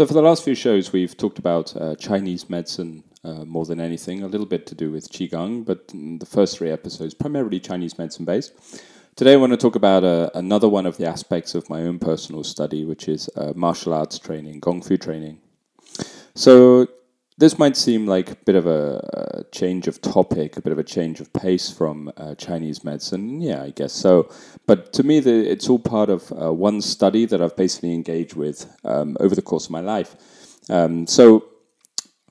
So, for the last few shows, we've talked about uh, Chinese medicine uh, more than anything, a little bit to do with Qigong, but the first three episodes primarily Chinese medicine based. Today, I want to talk about uh, another one of the aspects of my own personal study, which is uh, martial arts training, Gong Fu training. So, this might seem like a bit of a, change of topic, a bit of a change of pace from uh, Chinese medicine. Yeah, I guess so. But to me, the, it's all part of uh, one study that I've basically engaged with um, over the course of my life. Um, so,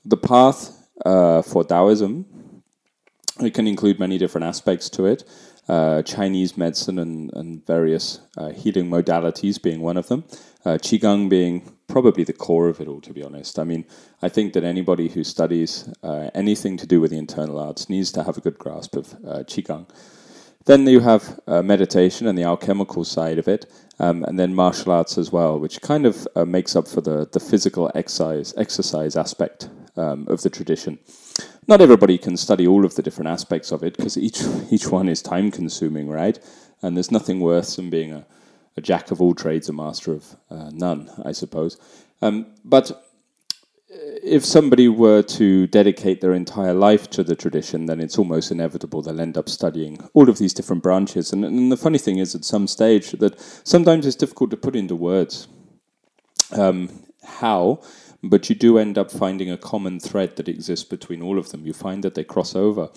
the path uh, for Taoism, it can include many different aspects to it. Uh, Chinese medicine and, and various uh, healing modalities being one of them. Uh, Qigong being probably the core of it all, to be honest. I mean, I think that anybody who studies uh, anything to do with the internal arts needs to have a good grasp of uh, Qigong. Then you have uh, meditation and the alchemical side of it, um, and then martial arts as well, which kind of uh, makes up for the, the physical exercise, exercise aspect um, of the tradition. Not everybody can study all of the different aspects of it because each, each one is time consuming, right? And there's nothing worse than being a a jack of all trades, a master of uh, none, I suppose. Um, but uh, if somebody were to dedicate their entire life to the tradition, then it's almost inevitable they'll end up studying all of these different branches. And, and the funny thing is, at some stage, that sometimes it's difficult to put into words um, how, but you do end up finding a common thread that exists between all of them. You find that they cross over,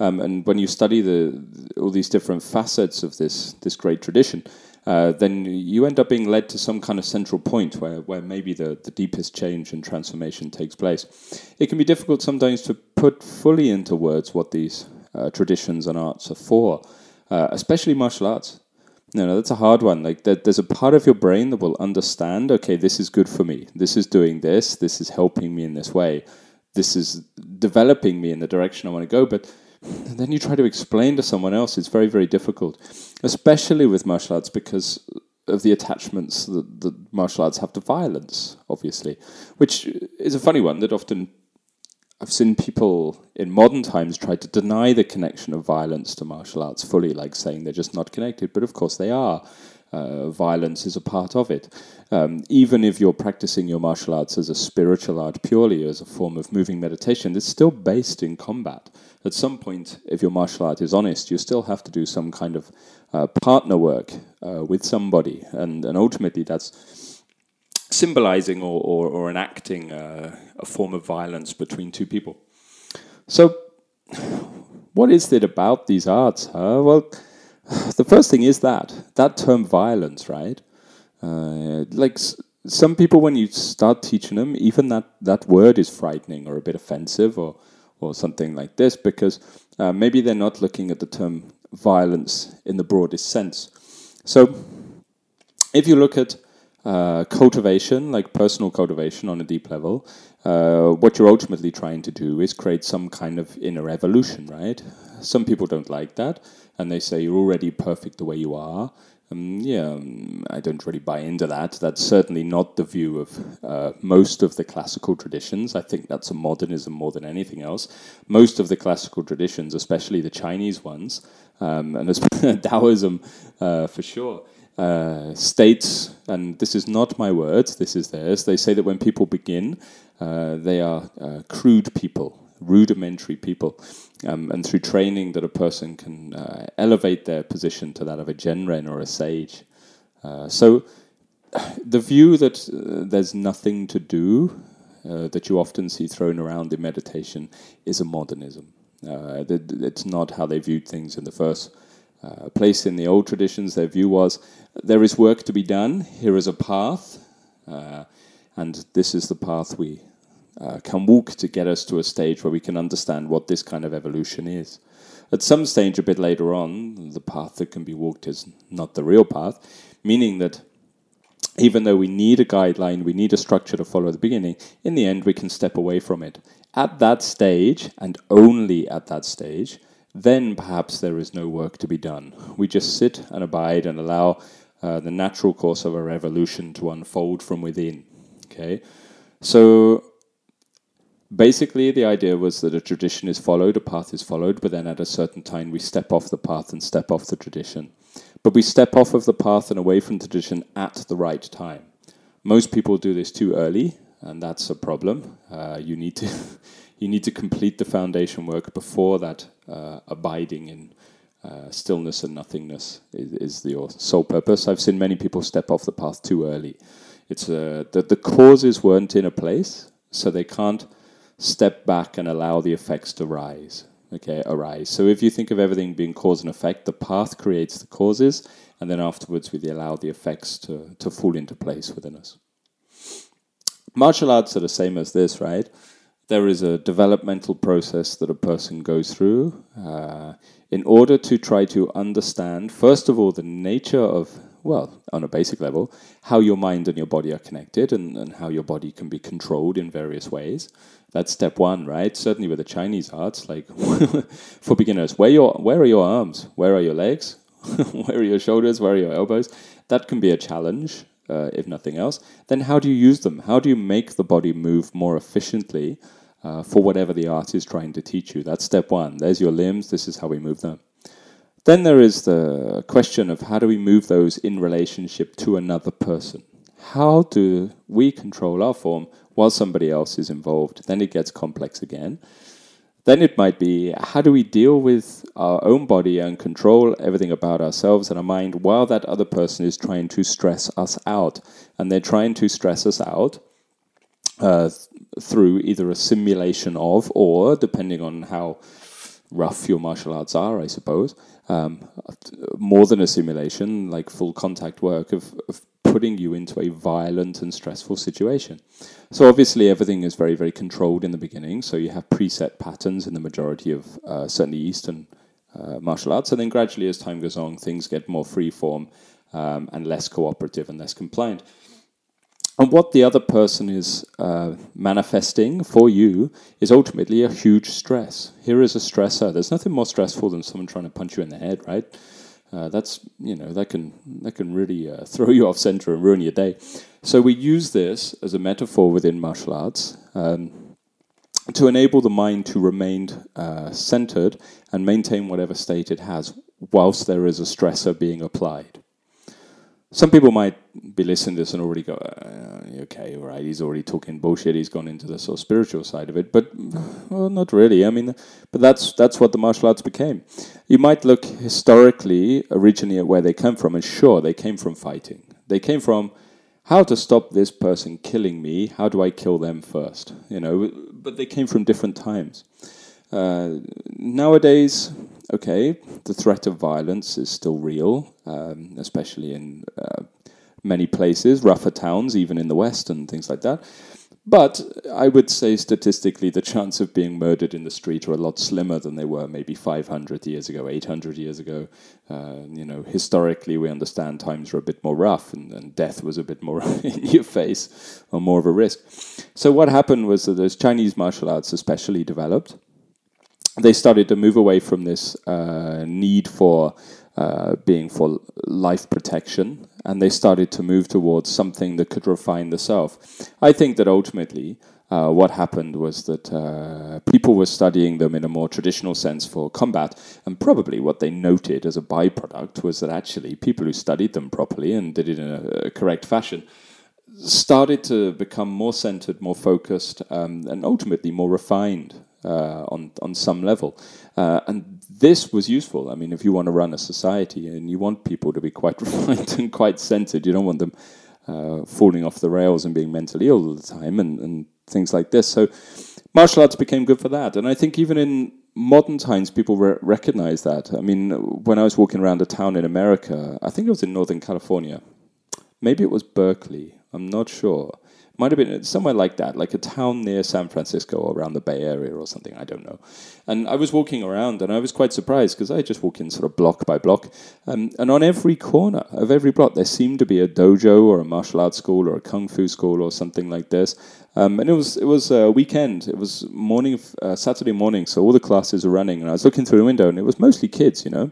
um, and when you study the all these different facets of this this great tradition, uh, then you end up being led to some kind of central point where, where maybe the, the deepest change and transformation takes place. It can be difficult sometimes to put fully into words what these uh, traditions and arts are for, uh, especially martial arts. No, no, that's a hard one. Like there, there's a part of your brain that will understand. Okay, this is good for me. This is doing this. This is helping me in this way. This is developing me in the direction I want to go. But and then you try to explain to someone else, it's very, very difficult, especially with martial arts because of the attachments that, that martial arts have to violence, obviously, which is a funny one that often I've seen people in modern times try to deny the connection of violence to martial arts fully, like saying they're just not connected, but of course they are. Uh, violence is a part of it. Um, even if you're practicing your martial arts as a spiritual art purely, as a form of moving meditation, it's still based in combat at some point, if your martial art is honest, you still have to do some kind of uh, partner work uh, with somebody, and and ultimately that's symbolizing or, or, or enacting uh, a form of violence between two people. So, what is it about these arts? Huh? Well, the first thing is that that term violence, right? Uh, like some people, when you start teaching them, even that that word is frightening or a bit offensive or or something like this, because uh, maybe they're not looking at the term violence in the broadest sense. So, if you look at uh, cultivation, like personal cultivation on a deep level, uh, what you're ultimately trying to do is create some kind of inner evolution, right? Some people don't like that, and they say you're already perfect the way you are, um, yeah, um, I don't really buy into that. That's certainly not the view of uh, most of the classical traditions. I think that's a modernism more than anything else. Most of the classical traditions, especially the Chinese ones, um, and Taoism uh, for sure, uh, states, and this is not my words, this is theirs, they say that when people begin, uh, they are uh, crude people rudimentary people. Um, and through training, that a person can uh, elevate their position to that of a zhenren or a sage. Uh, so, the view that uh, there's nothing to do uh, that you often see thrown around in meditation is a modernism. Uh, it's not how they viewed things in the first uh, place in the old traditions. Their view was there is work to be done, here is a path, and this is the path we uh, can walk to get us to a stage where we can understand what this kind of evolution is. At some stage, a bit later on, the path that can be walked is not the real path, meaning that even though we need a guideline, we need a structure to follow at the beginning, in the end, we can step away from it. At that stage, and only at that stage, then perhaps there is no work to be done. We just sit and abide and allow uh, the natural course of our evolution to unfold from within. Okay, so basically the idea was that a tradition is followed, a path is followed, but then at a certain time we step off the path and step off the tradition. But we step off of the path and away from tradition at the right time. Most people do this too early, and that's a problem. Uh, you need to you need to complete the foundation work before that uh, abiding in uh, stillness and nothingness is, is your sole purpose. I've seen many people step off the path too early. It's uh, the the causes weren't in a place, so they can't step back and allow the effects to rise. Okay, arise. So if you think of everything being cause and effect, the path creates the causes, and then afterwards we allow the effects to, to fall into place within us. Martial arts are the same as this, right? There is a developmental process that a person goes through uh, in order to try to understand, first of all, the nature of well, on a basic level, how your mind and your body are connected and, and how your body can be controlled in various ways. That's step one, right? Certainly with the Chinese arts, like for beginners, where your where are your arms? Where are your legs? where are your shoulders? Where are your elbows? That can be a challenge, uh, if nothing else. Then how do you use them? How do you make the body move more efficiently uh, for whatever the art is trying to teach you? That's step one. There's your limbs. This is how we move them. Then there is the question of how do we move those in relationship to another person? How do we control our form while somebody else is involved? Then it gets complex again. Then it might be how do we deal with our own body and control everything about ourselves and our mind while that other person is trying to stress us out? And they're trying to stress us out uh, through either a simulation of, or depending on how rough your martial arts are, I suppose, um, more than a simulation, like full contact work of, of putting you into a violent and stressful situation. So obviously everything is very, very controlled in the beginning. So you have preset patterns in the majority of uh, certainly Eastern uh, martial arts, and then gradually as time goes on, things get more free form um, and less cooperative and less compliant. And what the other person is uh, manifesting for you is ultimately a huge stress. Here is a stressor. There's nothing more stressful than someone trying to punch you in the head, right? Uh, that's you know that can that can really uh, throw you off center and ruin your day. So we use this as a metaphor within martial arts um, to enable the mind to remain uh, centered and maintain whatever state it has, whilst there is a stressor being applied some people might be listening to this and already go, uh, okay, all right, he's already talking bullshit. He's gone into the sort of spiritual side of it, but well, not really. I mean, but that's that's what the martial arts became. You might look historically, originally at where they come from, and sure, they came from fighting. They came from how to stop this person killing me. How do I kill them first? You know, but they came from different times. Uh, nowadays, okay, the threat of violence is still real, um, especially in uh, many places, rougher towns, even in the West and things like that. But I would say statistically, the chance of being murdered in the street are a lot slimmer than they were maybe 500 years ago, 800 years ago. Uh, you know, historically, we understand times were a bit more rough and, and death was a bit more in your face or more of a risk. So, what happened was that those Chinese martial arts, especially, developed they started to move away from this uh, need for uh, being for life protection, and they started to move towards something that could refine the self. I think that ultimately, uh, what happened was that uh, people were studying them in a more traditional sense for combat, and probably what they noted as a byproduct was that actually people who studied them properly and did it in a, correct fashion started to become more centered, more focused, um, and ultimately more refined uh, on on some level. Uh, and this was useful. I mean, if you want to run a society and you want people to be quite refined and quite centered, you don't want them uh, falling off the rails and being mentally ill all the time and, and things like this. So martial arts became good for that. And I think even in modern times, people re- recognize that. I mean, when I was walking around a town in America, I think it was in Northern California, maybe it was Berkeley, I'm not sure might have been somewhere like that, like a town near San Francisco or around the Bay Area or something. I don't know. And I was walking around and I was quite surprised because I just walk in sort of block by block. Um, and on every corner of every block, there seemed to be a dojo or a martial arts school or a kung fu school or something like this. Um, and it was it was a weekend. It was morning, uh, Saturday morning, so all the classes were running. And I was looking through the window, and it was mostly kids. You know,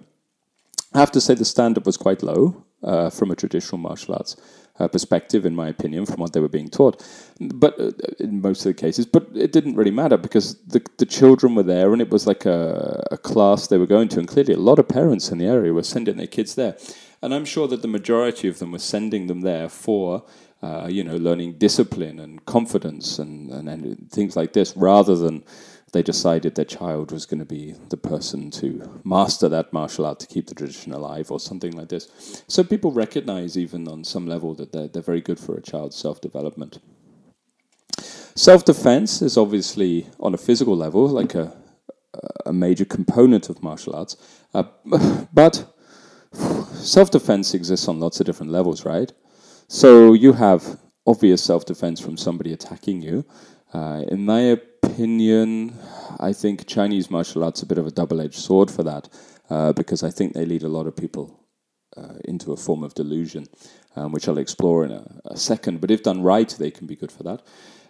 I have to say the standard was quite low uh, from a traditional martial arts uh, perspective, in my opinion, from what they were being taught. But uh, in most of the cases, but it didn't really matter because the the children were there, and it was like a, a class they were going to, and clearly a lot of parents in the area were sending their kids there, and I'm sure that the majority of them were sending them there for. uh, you know, learning discipline and confidence and, and, and things like this, rather than they decided their child was going to be the person to master that martial art to keep the tradition alive or something like this. So people recognize, even on some level, that they're, they're very good for a child's self development. Self defense is obviously on a physical level, like a, a major component of martial arts, uh, but self defense exists on lots of different levels, right? So you have obvious self defense from somebody attacking you. Uh, in my opinion, I think Chinese martial arts a bit of a double edged sword for that uh, because I think they lead a lot of people uh, into a form of delusion, um, which I'll explore in a, a, second. But if done right, they can be good for that.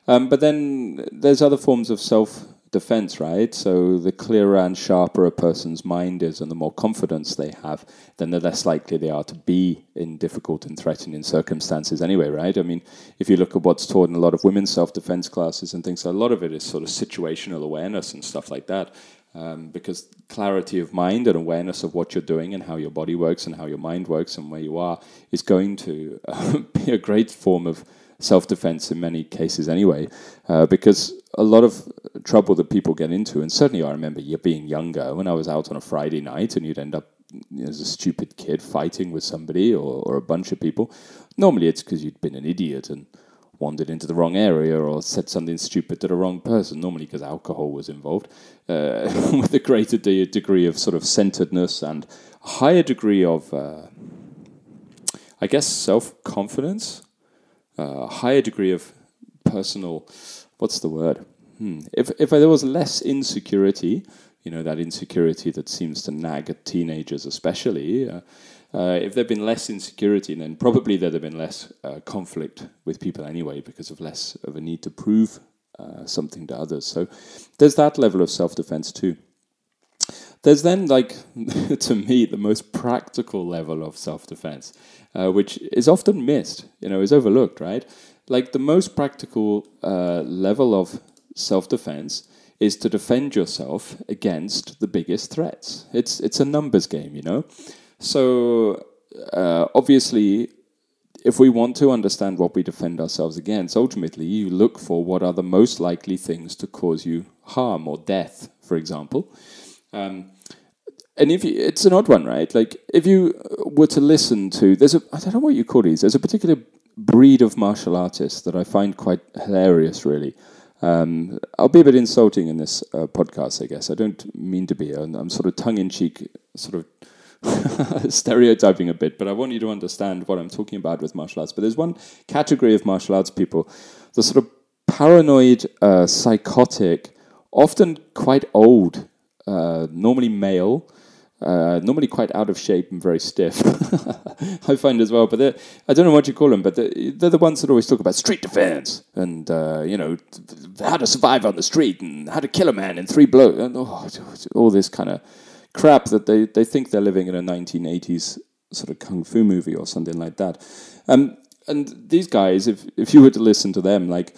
Um, but then there's other forms of self defense, right? So the clearer and sharper a person's mind is and the more confidence they have, then the less likely they are to be in difficult and threatening circumstances anyway, right? I mean, if you look at what's taught in a lot of women's self defense classes and things, a lot of it is sort of situational awareness and stuff like that. Um, because clarity of mind and awareness of what you're doing and how your body works and how your mind works and where you are is going to uh, be a great form of self defense in many cases anyway, uh, because a lot of trouble that people get into, and certainly I remember you being younger when I was out on a Friday night and you'd end up as a stupid kid fighting with somebody or, or a bunch of people. Normally it's because you'd been an idiot and wandered into the wrong area or said something stupid to the wrong person, normally because alcohol was involved, uh, with a greater de- degree of sort of centeredness and a higher degree of, uh, I guess, self confidence a higher degree of personal, what's the word? Hmm. If, if there was less insecurity, you know, that insecurity that seems to nag at teenagers especially, uh, uh, if there'd been less insecurity, then probably there'd have been less uh, conflict with people anyway because of less of a need to prove uh, something to others. So there's that level of self defense too. There's then, like, to me, the most practical level of self defense, uh, which is often missed, you know, is overlooked, right? Like, the most practical uh, level of self defense is to defend yourself against the biggest threats. It's, it's a numbers game, you know? So, uh, obviously, if we want to understand what we defend ourselves against, ultimately you look for what are the most likely things to cause you harm or death, for example. Um, and if you, it's an odd one, right? Like if you were to listen to, there's a I don't know what you call these. There's a particular breed of martial artists that I find quite hilarious, really. Um, I'll be a bit insulting in this uh, podcast, I guess. I don't mean to be. I'm, I'm sort of tongue in cheek, sort of stereotyping a bit, but I want you to understand what I'm talking about with martial arts. But there's one category of martial arts people, the sort of paranoid, uh, psychotic, often quite old, uh, normally male, uh, normally quite out of shape and very stiff. I find as well, but I don't know what you call them, but they're, they're, the ones that always talk about street defense and uh, you know how to survive on the street and how to kill a man in three blows and oh, all this kind of crap that they, they think they're living in a 1980s sort of kung fu movie or something like that. Um, and these guys, if if you were to listen to them, like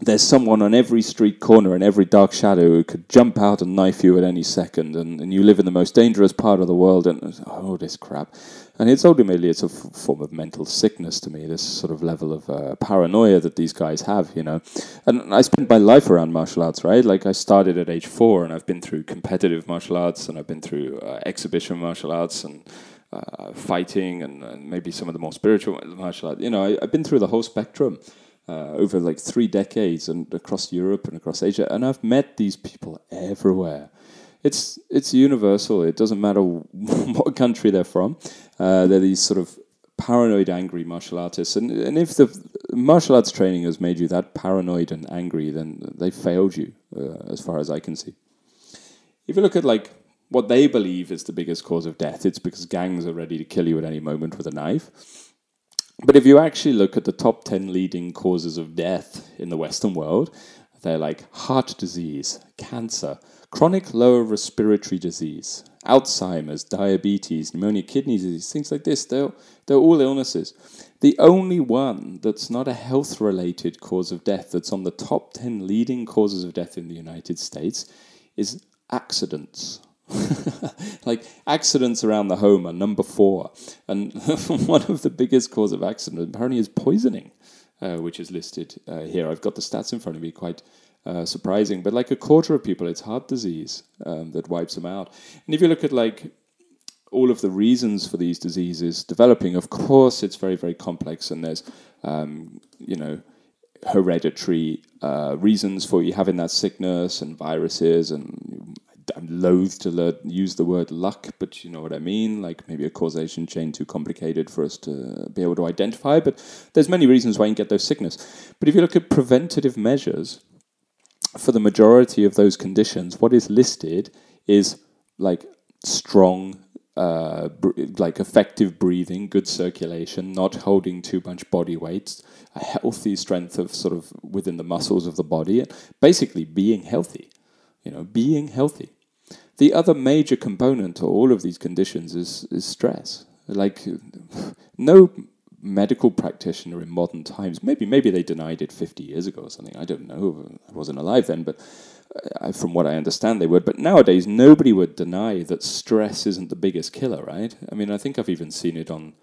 there's someone on every street corner and every dark shadow who could jump out and knife you at any second, and, and you live in the most dangerous part of the world, and oh, this crap. And it's ultimately it's a f- form of mental sickness to me. This sort of level of uh, paranoia that these guys have, you know. And I spent my life around martial arts, right? Like I started at age four, and I've been through competitive martial arts, and I've been through uh, exhibition martial arts, and uh, fighting, and, and, maybe some of the more spiritual martial arts. You know, I, I've been through the whole spectrum uh, over like three decades and across Europe and across Asia, and I've met these people everywhere. It's it's universal. It doesn't matter what country they're from. Uh, they're these sort of paranoid, angry martial artists, and and if the martial arts training has made you that paranoid and angry, then they failed you, uh, as far as I can see. If you look at like what they believe is the biggest cause of death, it's because gangs are ready to kill you at any moment with a knife. But if you actually look at the top 10 leading causes of death in the Western world, they're like heart disease, cancer, chronic lower respiratory disease, Alzheimer's, diabetes, pneumonia, kidney disease, things like this. They're, they're all illnesses. The only one that's not a health related cause of death that's on the top 10 leading causes of death in the United States is accidents. like accidents around the home are number four, and one of the biggest cause of accident apparently is poisoning, uh, which is listed uh, here. I've got the stats in front of me, quite uh, surprising. But like a quarter of people, it's heart disease um, that wipes them out. And if you look at like all of the reasons for these diseases developing, of course, it's very very complex, and there's um, you know hereditary uh, reasons for you having that sickness and viruses and I'm loath to le- use the word luck, but you know what I mean. Like maybe a causation chain too complicated for us to be able to identify. But there's many reasons why you get those sickness. But if you look at preventative measures for the majority of those conditions, what is listed is like strong uh, br- like effective breathing, good circulation, not holding too much body weight, a healthy strength of sort of within the muscles of the body, basically being healthy. You know, being healthy. The other major component to all of these conditions is is stress. Like no medical practitioner in modern times, maybe maybe they denied it 50 years ago or something. I don't know. I wasn't alive then, but uh, from what I understand, they would. But nowadays, nobody would deny that stress isn't the biggest killer, right? I mean, I think I've even seen it on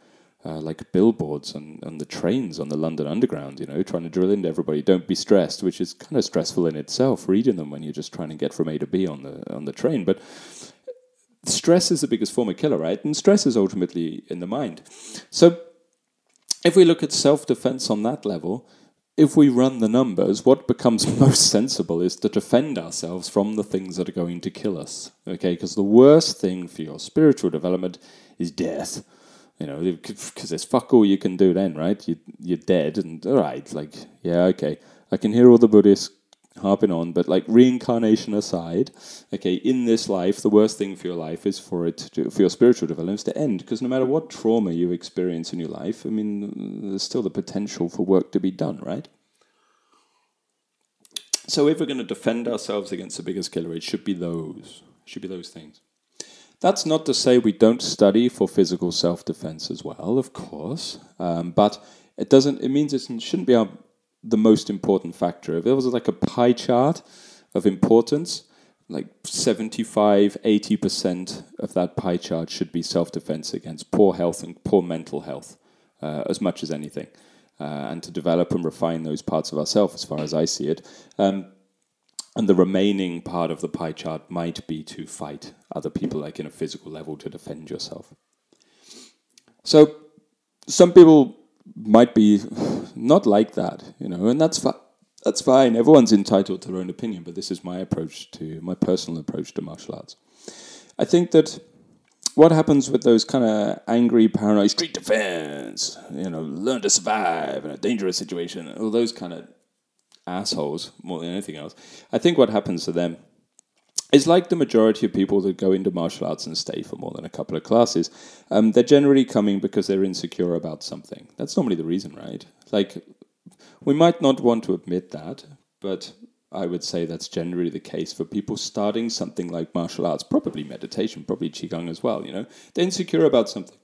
uh, like billboards on, on the trains on the London Underground, you know, trying to drill into everybody, don't be stressed, which is kind of stressful in itself, reading them when you're just trying to get from A to B on the on the train. But stress is the biggest form of killer, right? And stress is ultimately in the mind. So if we look at self defense on that level, if we run the numbers, what becomes most sensible is to defend ourselves from the things that are going to kill us. Okay, because the worst thing for your spiritual development is death. You know, because there's fuck all you can do then, right? You, you're dead, and all right, like, yeah, okay. I can hear all the Buddhists harping on, but like reincarnation aside, okay, in this life, the worst thing for your life is for it to, for your spiritual development to end. Because no matter what trauma you experience in your life, I mean, there's still the potential for work to be done, right? So if we're going to defend ourselves against the biggest killer, it should be those. It should be those things. That's not to say we don't study for physical self-defense as well, of course, um, but it doesn't. It means it shouldn't be our the most important factor. If it was like a pie chart of importance, like 75, 80% of that pie chart should be self defense against poor health and poor mental health, uh, as much as anything. Uh, and to develop and refine those parts of ourselves, as far as I see it. Um, and the remaining part of the pie chart might be to fight other people, like in a physical level, to defend yourself. So, some people might be not like that, you know, and that's fine. That's fine. Everyone's entitled to their own opinion, but this is my approach to my personal approach to martial arts. I think that what happens with those kind of angry, paranoid street defense, you know, learn to survive in a dangerous situation, all those kind of assholes more than anything else. I think what happens to them is like the majority of people that go into martial arts and stay for more than a couple of classes. Um, they're generally coming because they're insecure about something. That's normally the reason, right? Like, we might not want to admit that, but I would say that's generally the case for people starting something like martial arts, probably meditation, probably qigong as well. You know, they're insecure about something.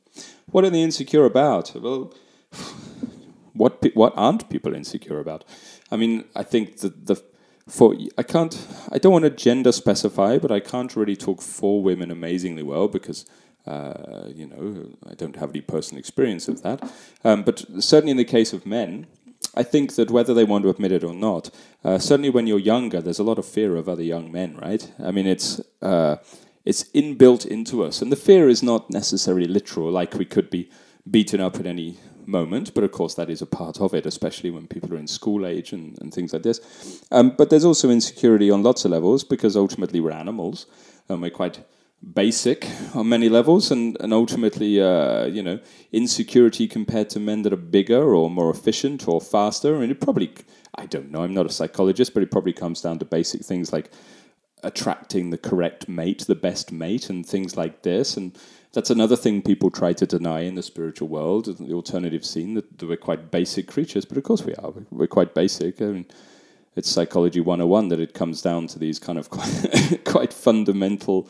What are they insecure about? Well, what what aren't people insecure about? I mean, I think that the for I can't I don't want to gender specify, but I can't really talk for women amazingly well because uh, you know I don't have any personal experience of that. Um, but certainly in the case of men, I think that whether they want to admit it or not, uh, certainly when you're younger, there's a lot of fear of other young men, right? I mean, it's uh, it's inbuilt into us, and the fear is not necessarily literal, like we could be beaten up at any moment, but of course that is a part of it, especially when people are in school age and, and things like this. Um, but there's also insecurity on lots of levels because ultimately we're animals and we're quite basic on many levels and, and ultimately uh, you know insecurity compared to men that are bigger or more efficient or faster I mean it probably I don't know I'm not a psychologist but it probably comes down to basic things like attracting the correct mate the best mate and things like this and that's another thing people try to deny in the spiritual world, the alternative scene, that we're quite basic creatures, but of course we are. We're quite basic. I mean, it's psychology 101 that it comes down to these kind of quite, quite fundamental,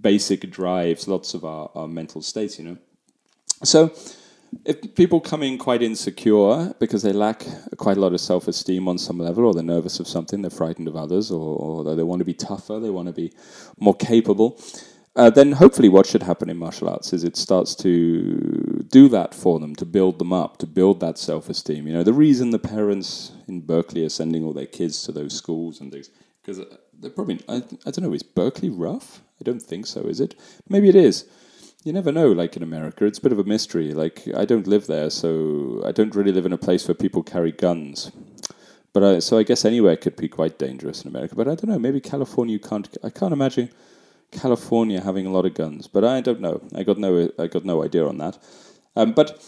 basic drives, lots of our, our mental states, you know. So, if people come in quite insecure because they lack quite a lot of self esteem on some level, or they're nervous of something, they're frightened of others, or, or they want to be tougher, they want to be more capable, uh, then hopefully what should happen in martial arts is it starts to do that for them, to build them up, to build that self-esteem. You know, the reason the parents in Berkeley are sending all their kids to those schools and things, because uh, they're probably, I, I don't know, is Berkeley rough? I don't think so, is it? Maybe it is. You never know, like in America, it's a bit of a mystery. Like, I don't live there, so I don't really live in a place where people carry guns. But I, so I guess anywhere could be quite dangerous in America. But I don't know, maybe California, can't, I can't imagine California having a lot of guns, but I don't know. I got no I got no idea on that. Um, but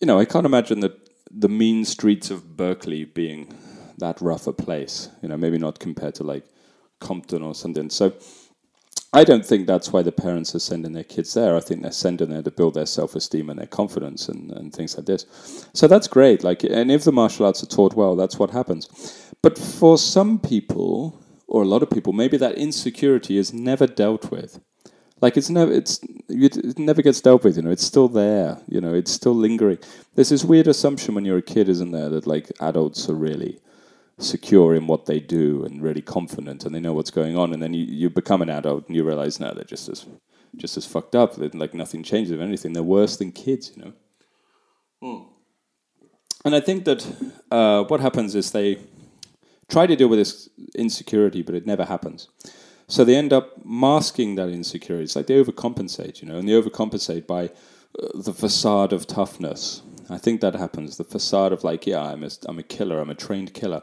you know, I can't imagine that the mean streets of Berkeley being that rough a place. You know, maybe not compared to like Compton or something. So I don't think that's why the parents are sending their kids there. I think they're sending there to build their self esteem and their confidence and, and things like this. So that's great. Like, and if the martial arts are taught well, that's what happens. But for some people, or a lot of people, maybe that insecurity is never dealt with. Like it's never, it's it never gets dealt with. You know, it's still there. You know, it's still lingering. There's this weird assumption when you're a kid, isn't there, that like adults are really secure in what they do and really confident and they know what's going on, and then you, you become an adult and you realize now they're just as just as fucked up. That like nothing changes. If anything, they're worse than kids. You know. Hmm. And I think that uh, what happens is they try to deal with this insecurity, but it never happens. So they end up masking that insecurity. It's like they overcompensate, you know, and they overcompensate by uh, the facade of toughness. I think that happens. The facade of like, yeah, I'm a, I'm a killer, I'm a trained killer,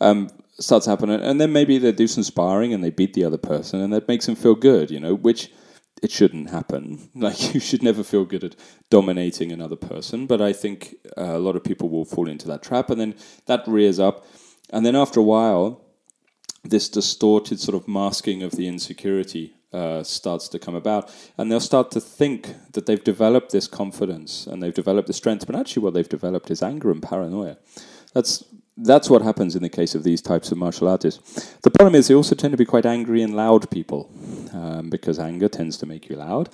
um, starts happening, and then maybe they do some sparring and they beat the other person, and that makes them feel good, you know, which it shouldn't happen. Like you should never feel good at dominating another person. But I think uh, a lot of people will fall into that trap, and then that rears up and then after a while, this distorted sort of masking of the insecurity uh, starts to come about. And they'll start to think that they've developed this confidence and they've developed the strength, but actually, what they've developed is anger and paranoia. That's that's what happens in the case of these types of martial artists. The problem is they also tend to be quite angry and loud people um, because anger tends to make you loud.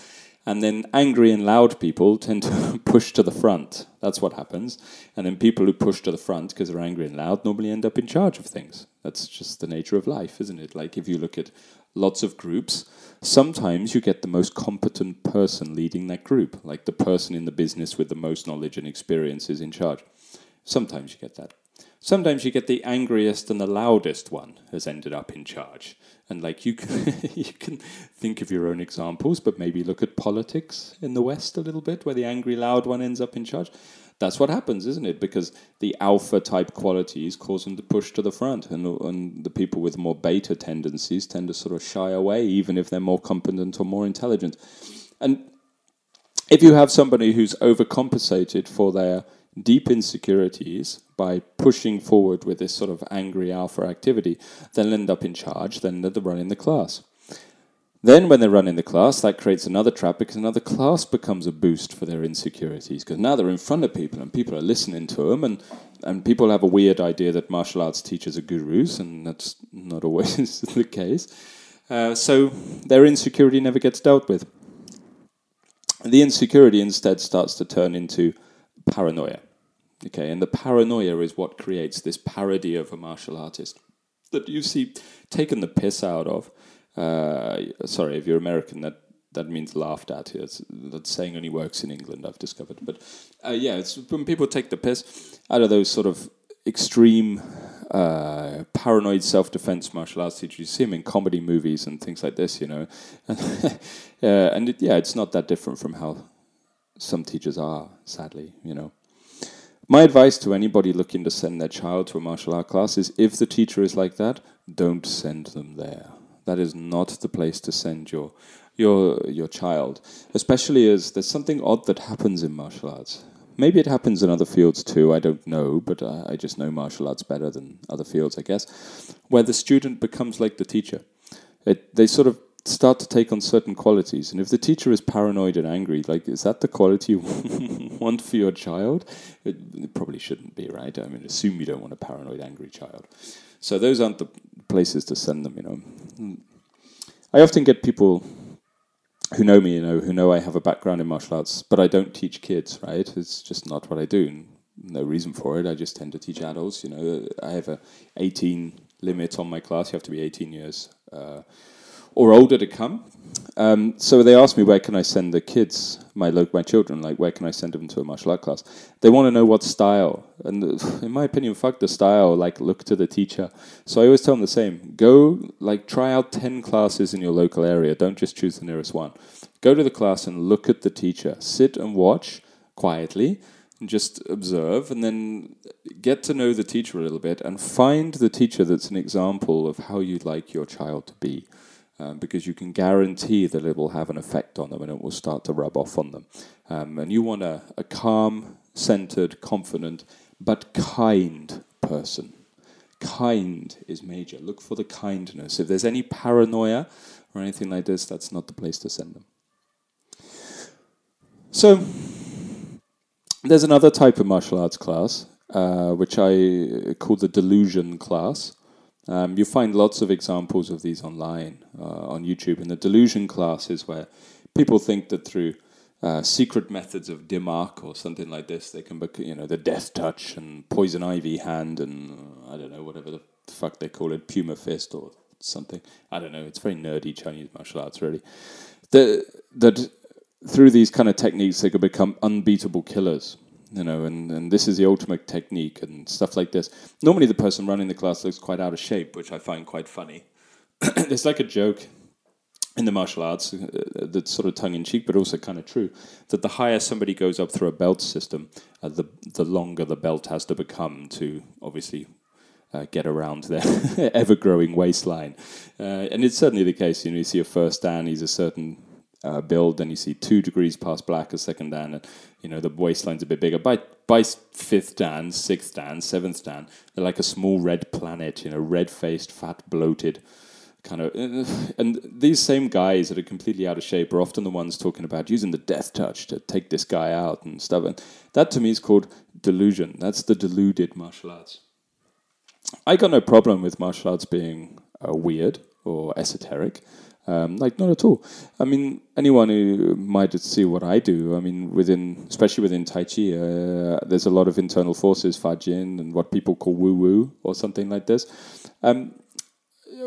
And then angry and loud people tend to push to the front. That's what happens. And then people who push to the front because they're angry and loud normally end up in charge of things. That's just the nature of life, isn't it? Like if you look at lots of groups, sometimes you get the most competent person leading that group, like the person in the business with the most knowledge and experience is in charge. Sometimes you get that. Sometimes you get the angriest and the loudest one has ended up in charge. And like you can, you can think of your own examples, but maybe look at politics in the West a little bit, where the angry, loud one ends up in charge. That's what happens, isn't it? Because the alpha type qualities cause them to push to the front, and, and the people with more beta tendencies tend to sort of shy away, even if they're more competent or more intelligent. And if you have somebody who's overcompensated for their deep insecurities by pushing forward with this sort of angry alpha activity, they'll end up in charge, then they're running the class. Then, when they run in the class, that creates another trap because another class becomes a boost for their insecurities. Because now they're in front of people and people are listening to them, and, and people have a weird idea that martial arts teachers are gurus, and that's not always the case. Uh, so their insecurity never gets dealt with. The insecurity instead starts to turn into paranoia. Okay, and the paranoia is what creates this parody of a martial artist that you see taken the piss out of. Uh, sorry, if you're American, that that means laughed at. It's, that saying only works in England, I've discovered. But uh, yeah, it's when people take the piss out of those sort of extreme uh, paranoid self-defense martial arts teachers. You see them in comedy movies and things like this, you know. uh, and it, yeah, it's not that different from how some teachers are, sadly, you know. My advice to anybody looking to send their child to a martial art class is if the teacher is like that, don't send them there. That is not the place to send your your your child, especially as there's something odd that happens in martial arts. Maybe it happens in other fields too. I don't know, but I, I just know martial arts better than other fields, I guess. Where the student becomes like the teacher. It, they sort of start to take on certain qualities. And if the teacher is paranoid and angry, like, is that the quality you want for your child? It, it, probably shouldn't be, right? I mean, assume you don't want a paranoid, angry child. So those aren't the places to send them, you know. I often get people who know me, you know, who know I have a background in martial arts, but I don't teach kids, right? It's just not what I do. No reason for it. I just tend to teach adults. You know, I have a 18 limit on my class. You have to be 18 years uh, or older to come. Um, so they asked me where can I send the kids, my my children, like where can I send them to a martial art class? They want to know what style, and in my opinion, fuck the style. Like look to the teacher. So I always tell them the same: go like try out ten classes in your local area. Don't just choose the nearest one. Go to the class and look at the teacher. Sit and watch quietly. And just observe and then get to know the teacher a little bit and find the teacher that's an example of how you'd like your child to be um, because you can guarantee that it will have an effect on them and it will start to rub off on them. Um, and you want a, a calm, centered, confident, but kind person. Kind is major. Look for the kindness. If there's any paranoia or anything like this, that's not the place to send them. So, there's another type of martial arts class, uh, which I call the delusion class. Um, you find lots of examples of these online uh, on YouTube. And the delusion classes where people think that through uh, secret methods of Dim Mak or something like this, they can, bec- you know, the death touch and poison ivy hand and uh, I don't know whatever the fuck they call it, puma fist or something. I don't know. It's very nerdy Chinese martial arts, really. The, that through these kind of techniques, they could become unbeatable killers you know, and, and this is the ultimate technique and stuff like this. Normally, the person running the class looks quite out of shape, which I find quite funny. it's like a joke in the martial arts uh, that's sort of tongue in cheek, but also kind of true that the higher somebody goes up through a belt system, uh, the the longer the belt has to become to obviously uh, get around their ever growing waistline. Uh, and it's certainly the case. You know, you see a first dan, he's a certain uh, build, Then you see two degrees past black a second dan, and you know the waistline's a bit bigger. By by fifth dan, sixth dan, seventh dan, they're like a small red planet. You know, red faced, fat, bloated. Kind of, and these same guys that are completely out of shape are often the ones talking about using the death touch to take this guy out and stuff. And that to me is called delusion. That's the deluded martial arts. I got no problem with martial arts being uh, weird or esoteric. Um, like not at all. I mean, anyone who might see what I do, I mean, within especially within Tai Chi, uh, there's a lot of internal forces, Fajin, and what people call woo woo or something like this. Um,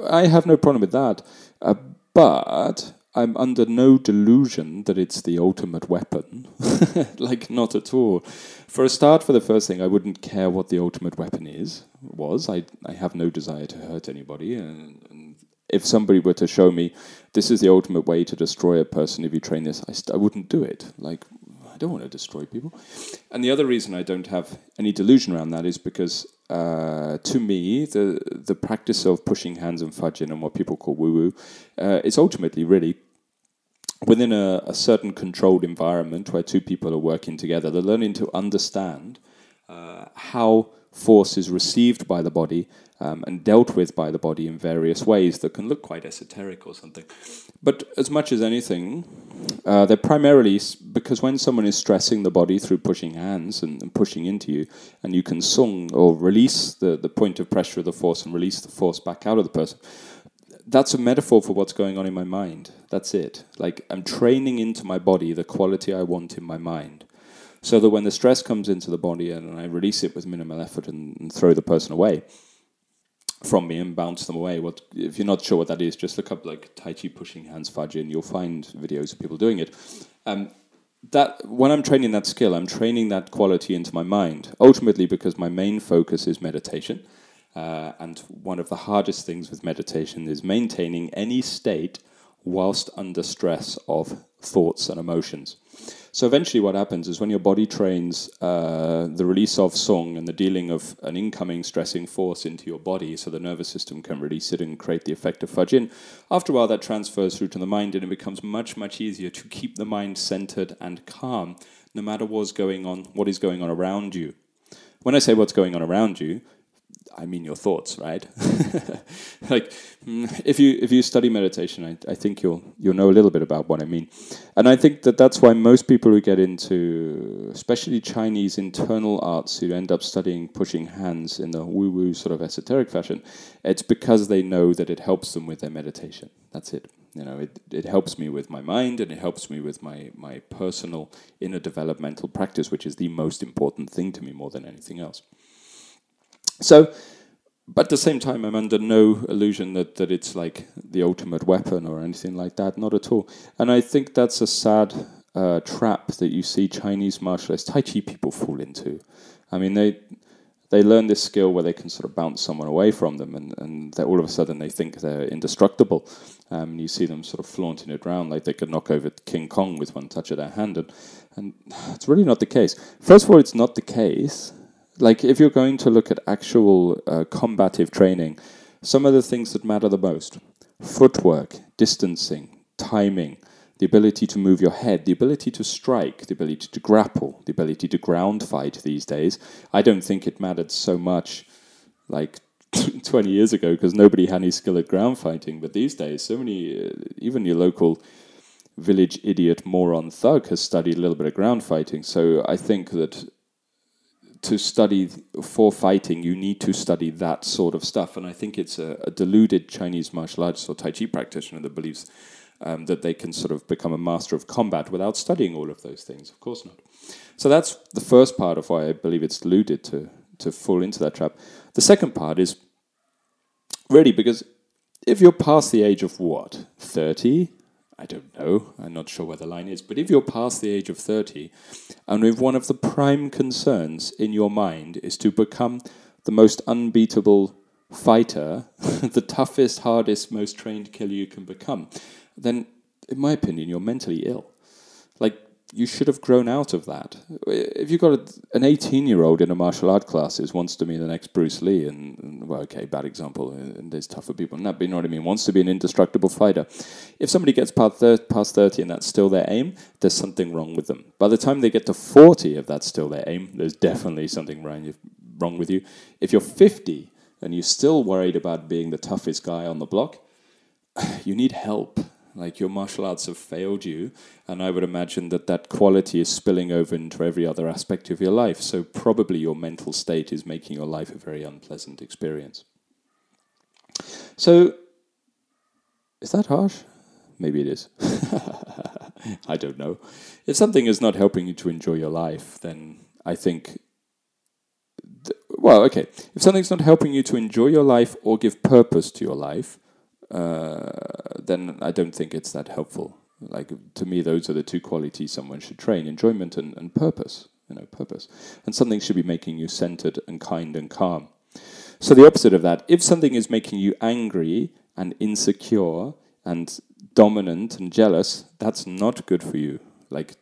I have no problem with that, uh, but I'm under no delusion that it's the ultimate weapon. like not at all. For a start, for the first thing, I wouldn't care what the ultimate weapon is was. I I have no desire to hurt anybody, and, and if somebody were to show me this is the ultimate way to destroy a person if you train this, I, st- I wouldn't do it. Like, I don't want to destroy people. And the other reason I don't have any delusion around that is because uh, to me, the the practice of pushing hands and Fajin and what people call woo woo uh, is ultimately really within a, a, certain controlled environment where two people are working together. They're learning to understand uh, how force is received by the body um, and dealt with by the body in various ways that can look quite esoteric or something. But as much as anything, uh, they're primarily because when someone is stressing the body through pushing hands and, and, pushing into you, and you can sung or release the, the point of pressure of the force and release the force back out of the person, that's a metaphor for what's going on in my mind. That's it. Like I'm training into my body the quality I want in my mind so that when the stress comes into the body and I release it with minimal effort and, and throw the person away from me and bounce them away. What if you're not sure what that is? Just look up like Tai Chi pushing hands Fajin. You'll find videos of people doing it. Um, that when I'm training that skill, I'm training that quality into my mind. Ultimately, because my main focus is meditation, uh, and one of the hardest things with meditation is maintaining any state whilst under stress of thoughts and emotions. So eventually, what happens is when your body trains uh, the release of song and the dealing of an incoming stressing force into your body, so the nervous system can release it and create the effect of Fajin. After a while, that transfers through to the mind, and it becomes much, much easier to keep the mind centered and calm, no matter what's going on, what is going on around you. When I say what's going on around you, I mean your thoughts, right? like if you if you study meditation, I, I think you'll you'll know a little bit about what I mean, and I think that that's why most people who get into, especially Chinese internal arts, who end up studying pushing hands in the woo woo sort of esoteric fashion, it's because they know that it helps them with their meditation. That's it. You know, it, it helps me with my mind and it helps me with my, my personal inner developmental practice, which is the most important thing to me more than anything else. So, but at the same time, I'm under no illusion that, that it's like the ultimate weapon or anything like that. Not at all. And I think that's a sad uh, trap that you see Chinese martial arts, Tai Chi people fall into. I mean, they they learn this skill where they can sort of bounce someone away from them, and, and all of a sudden they think they're indestructible. Um, and you see them sort of flaunting it around like they could knock over King Kong with one touch of their hand. And, and it's really not the case. First of all, it's not the case like if you're going to look at actual uh, combative training, some of the things that matter the most footwork, distancing, timing, the ability to move your head, the ability to strike, the ability to grapple, the ability to ground fight these days. I don't think it mattered so much like 20 years ago because nobody had any skill at ground fighting. But these days, so many, uh, even your local village idiot moron thug has studied a little bit of ground fighting. So I think that to study for fighting, you need to study that sort of stuff. And I think it's a, a deluded Chinese martial arts or Tai Chi practitioner that believes um, that they can sort of become a master of combat without studying all of those things. Of course not. So that's the first part of why I believe it's deluded to, to fall into that trap. The second part is really because if you're past the age of what, 30, I don't know, I'm not sure where the line is, but if you're past the age of 30, and if one of the prime concerns in your mind is to become the most unbeatable fighter, the toughest, hardest, most trained killer you can become, then, in my opinion, you're mentally ill. Like, you should have grown out of that. If you've got a, an 18 year old in a martial art classes wants to be the next Bruce Lee, and, and well, okay, bad example, uh, and there's tougher people than that, but you know what I mean, wants to be an indestructible fighter. If somebody gets past 30, past 30 and that's still their aim, there's something wrong with them. By the time they get to 40, if that's still their aim, there's definitely something wrong with you. If you're 50 and you're still worried about being the toughest guy on the block, you need help like your martial arts have failed you, and I would imagine that that quality is spilling over into every other aspect of your life. So probably your mental state is making your life a very unpleasant experience. So, is that harsh? Maybe it is. I don't know. If something is not helping you to enjoy your life, then I think. Well, okay. If something's not helping you to enjoy your life or give purpose to your life, uh, then I don't think it's that helpful. Like to me, those are the two qualities someone should train: enjoyment and, and purpose. You know, purpose, and something should be making you centered and kind and calm. So the opposite of that, if something is making you angry and insecure and dominant and jealous, that's not good for you. Like,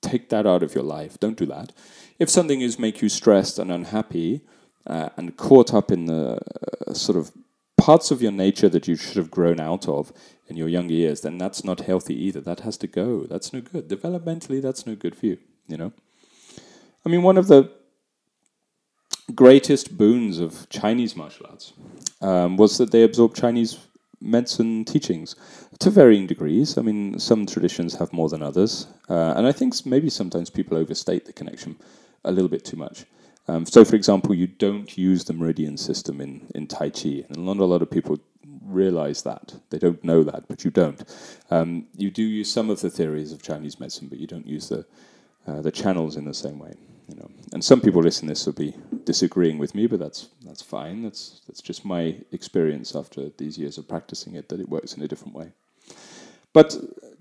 take that out of your life. Don't do that. If something is make you stressed and unhappy uh, and caught up in the uh, sort of parts of your nature that you should have grown out of in your younger years, then that's not healthy either. That has to go. That's no good. Developmentally, that's no good for you, you know? I mean, one of the greatest boons of Chinese martial arts um, was that they absorbed Chinese medicine teachings to varying degrees. I mean, some traditions have more than others. Uh, and I think maybe sometimes people overstate the connection a little bit too much. Um, so, for example, you don't use the meridian system in, in Tai Chi, and not a lot of people realize that. They don't know that, but you don't. Um, you do use some of the theories of Chinese medicine, but you don't use the, uh, the channels in the same way. You know, and some people listening to this will be disagreeing with me, but that's that's fine. That's that's just my experience after these years of practicing it that it works in a different way. But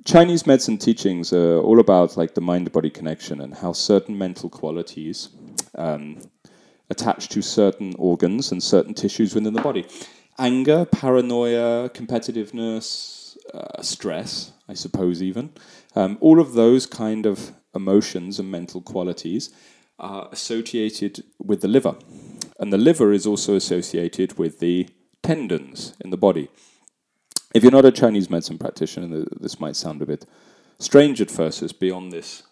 Chinese medicine teachings are all about like the mind-body connection and how certain mental qualities um, attach to certain organs and certain tissues within the body. Anger, paranoia, competitiveness, uh, stress, I suppose, even. Um, all of those kind of emotions and mental qualities are associated with the liver. And the liver is also associated with the tendons in the body. If you're not a Chinese medicine practitioner, this might sound a bit strange at first, it's beyond this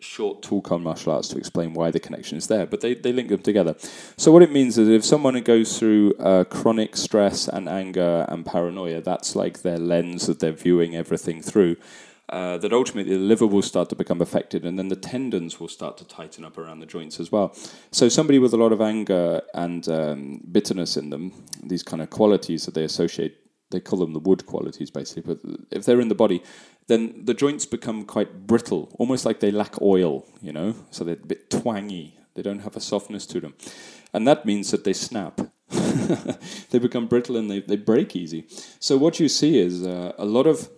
short talk on martial arts to explain why the connection is there, but they, they link them together. So what it means is if someone goes through uh, chronic stress and anger and paranoia, that's like their lens that they're viewing everything through. Uh, that ultimately the liver will start to become affected, and then the tendons will start to tighten up around the joints as well. So somebody with a lot of anger and um, bitterness in them, these kind of qualities that they associate they call them the wood qualities basically, but if they're in the body, then the joints become quite brittle, almost like they lack oil, you know, so they're a bit twangy. They don't have a softness to them. And that means that they snap. they become brittle and they, they break easy. So what you see is uh, a lot of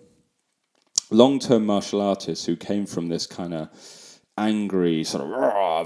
long-term martial artists who came from this kind of angry sort of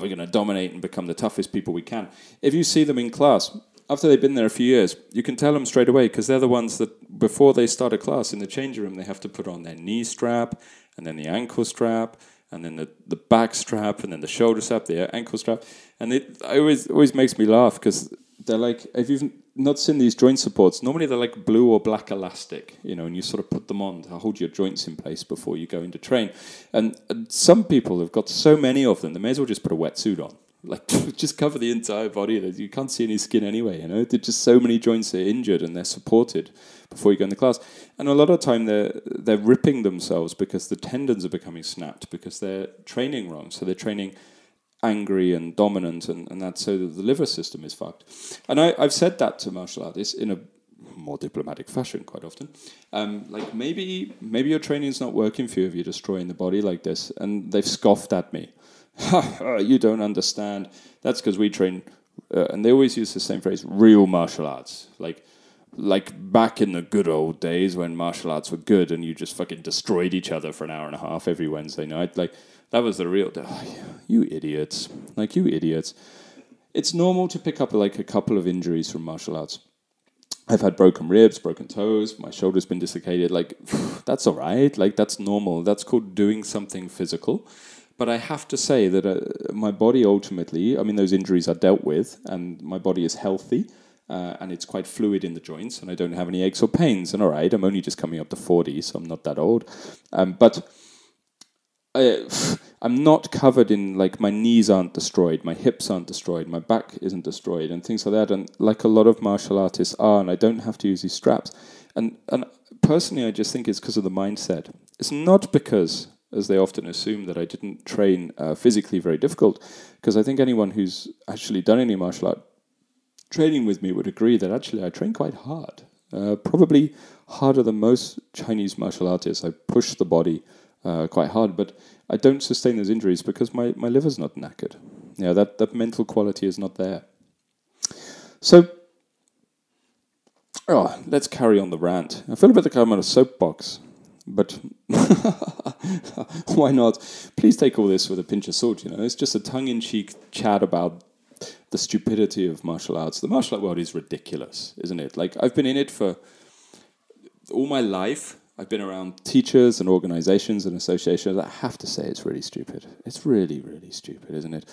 we're going to dominate and become the toughest people we can. If you see them in class, after they've been there a few years, you can tell them straight away because they're the ones that before they start a class in the change room, they have to put on their knee strap and then the ankle strap and then the, the back strap and then the shoulder strap, the ankle strap, and it always always makes me laugh because they're like if you've not seen these joint supports, normally they're like blue or black elastic, you know, and you sort of put them on to hold your joints in place before you go into train. And, and some people have got so many of them, they may as well just put a wetsuit on like just cover the entire body. You can't see any skin anyway. You know, there's just so many joints are injured and they're supported before you go in the class. And a lot of time they're they're ripping themselves because the tendons are becoming snapped because they're training wrong. So they're training angry and dominant, and, and that's so that the liver system is fucked. And I, I've said that to martial artists in a more diplomatic fashion quite often. Um, like maybe maybe your training is not working for you if you're destroying the body like this, and they've scoffed at me you don't understand. That's because we train, uh, and they always use the same phrase, real martial arts. Like, like back in the good old days when martial arts were good and you just fucking destroyed each other for an hour and a half every Wednesday night. Like, that was the real. Oh, you idiots. Like, you idiots. It's normal to pick up like a couple of injuries from martial arts. I've had broken ribs, broken toes, my shoulder's been dislocated. Like, that's all right. Like, that's normal. That's called doing something physical. But I have to say that uh, my body ultimately, I mean, those injuries are dealt with, and my body is healthy. Uh, and it's quite fluid in the joints, and I don't have any aches or pains. And all right, I'm only just coming up to 40, so I'm not that old. Um, but I, I'm not covered in, like, my knees aren't destroyed, my hips aren't destroyed, my back isn't destroyed, and things like that. And like a lot of martial artists are, and I don't have to use these straps. And, and personally, I just think it's because of the mindset. It's not because as they often assume that I didn't train uh, physically very difficult, because I think anyone who's actually done any martial art training with me would agree that actually I train quite hard, uh, probably harder than most Chinese martial artists. I push the body uh, quite hard, but I don't sustain those injuries because my, my liver's not knackered. Yeah, that, that mental quality is not there. So, oh, let's carry on the rant. I feel a bit like I'm on a soapbox but why not? Please take all this with a pinch of salt. You know, it's just a tongue-in-cheek chat about the stupidity of martial arts. The martial art world is ridiculous, isn't it? Like I've been in it for all my life. I've been around teachers and organizations and associations. I have to say, it's really stupid. It's really, really stupid, isn't it?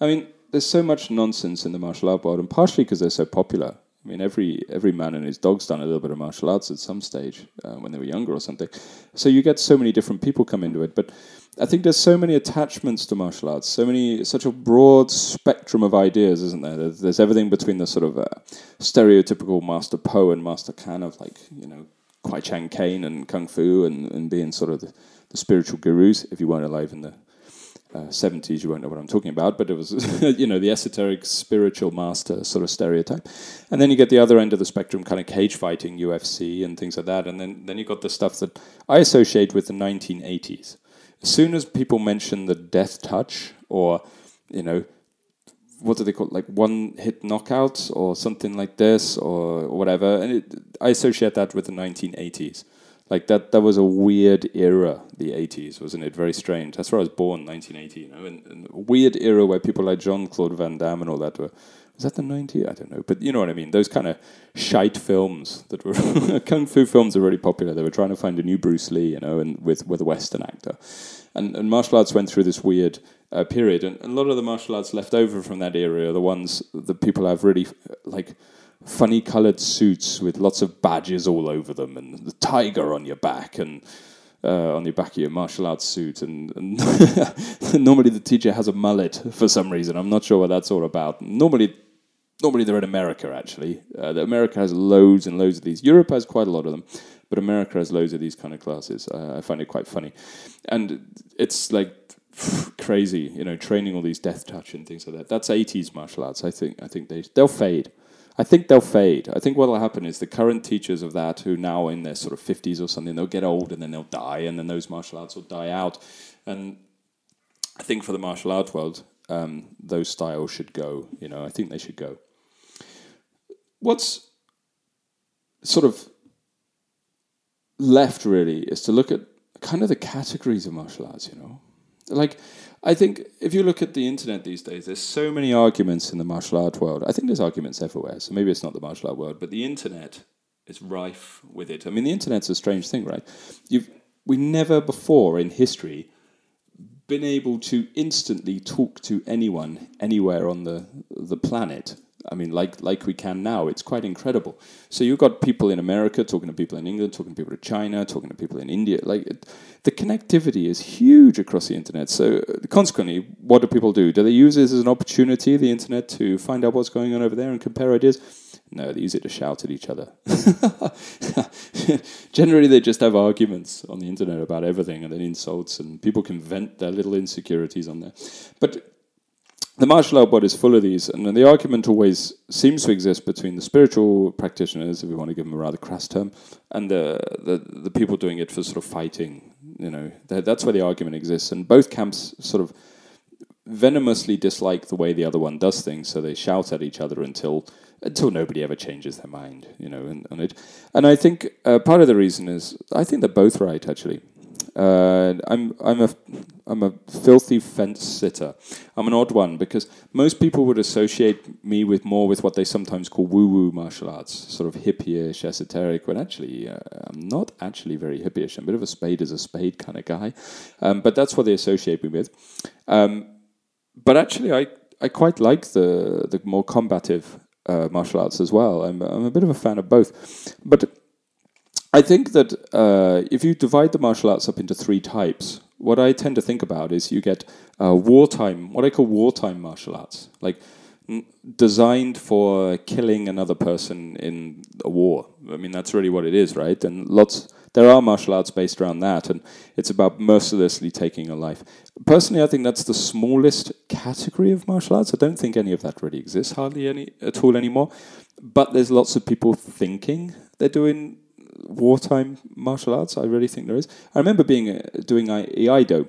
I mean, there's so much nonsense in the martial art world, and partially because they're so popular. I mean, every every man and his dog's done a little bit of martial arts at some stage uh, when they were younger or something. So you get so many different people come into it. But I think there's so many attachments to martial arts, so many such a broad spectrum of ideas, isn't there? There's, there's everything between the sort of uh, stereotypical Master Po and Master Kan of like you know Kwai Chang Caine and Kung Fu and, and being sort of the, the spiritual gurus if you weren't alive in the uh, 70s, you won't know what I'm talking about, but it was, you know, the esoteric spiritual master sort of stereotype. And then you get the other end of the spectrum, kind of cage fighting, UFC, and things like that. And then, then you got the stuff that I associate with the 1980s. As soon as people mention the death touch or, you know, what do they call it? Like one hit knockouts or something like this or whatever. And it, I associate that with the 1980s like that that was a weird era the 80s wasn't it? Very strange. That's where i was born 1980 you know and, and weird era where people like jean-claude van damme and all that were was that the 90s i don't know. But you know what i mean? Those kind of shite films that were kung fu films are really popular. They were trying to find a new bruce lee you know and with with a western actor. And, and martial arts went through this weird uh, period. And, and a lot of the martial arts left over from that era are the ones that people have really like funny coloured suits with lots of badges all over them, and the tiger on your back, and uh, on your back of your martial arts suit, and, and normally the teacher has a mullet for some reason. I'm not sure what that's all about. Normally, normally they're in America. Actually, uh, America has loads and loads of these. Europe has quite a lot of them, but America has loads of these kind of classes. Uh, I find it quite funny, and it's like crazy, you know, training all these death touch and things like that. That's 80s martial arts. I think. I think they they'll fade. I think they'll fade. I think what will happen is the current teachers of that, who now in their sort of 50s or something, they'll get old and then they'll die, and then those martial arts will die out. And I think for the martial arts world, um, those styles should go. You know, I think they should go. what's sort of left really is to look at kind of the categories of martial arts, you know? Like, I think if you look at the internet these days, there's so many arguments in the martial art world. I think there's arguments everywhere, so maybe it's not the martial art world, but the internet is rife with it. I mean, the internet's a strange thing, right? You've, we never before in history been able to instantly talk to anyone anywhere on the the planet I mean, like like we can now, it's quite incredible. So you've got people in America talking to people in England, talking to people in China, talking to people in India. Like it, the connectivity is huge across the internet. So uh, consequently, what do people do? Do they use this as an opportunity, the internet, to find out what's going on over there and compare ideas? No, they use it to shout at each other. Generally, they just have arguments on the internet about everything and then insults, and people can vent their little insecurities on there. But the martial art world is full of these, and the argument always seems to exist between the spiritual practitioners, if we want to give them a rather crass term, and the the, the people doing it for sort of fighting. You know, that's where the argument exists, and both camps sort of venomously dislike the way the other one does things, so they shout at each other until until nobody ever changes their mind. You know, and, and it, and I think uh, part of the reason is I think they're both right actually. Uh, I'm I'm a I'm a filthy fence sitter. I'm an odd one because most people would associate me with more with what they sometimes call woo-woo martial arts, sort of hippie-ish, esoteric. When actually, uh, I'm not actually very hippie-ish. I'm a bit of a spade is a spade kind of guy, um, but that's what they associate me with. Um, but actually, I I quite like the the more combative uh, martial arts as well. I'm I'm a bit of a fan of both, but I think that uh, if you divide the martial arts up into three types, what I tend to think about is you get uh, wartime, what I call wartime martial arts, like n- designed for killing another person in a war. I mean, that's really what it is, right? And lots, there are martial arts based around that, and it's about mercilessly taking a life. Personally, I think that's the smallest category of martial arts. I don't think any of that really exists hardly any at all anymore. But there's lots of people thinking they're doing wartime martial arts. I really think there is. I remember being uh, doing Iaido,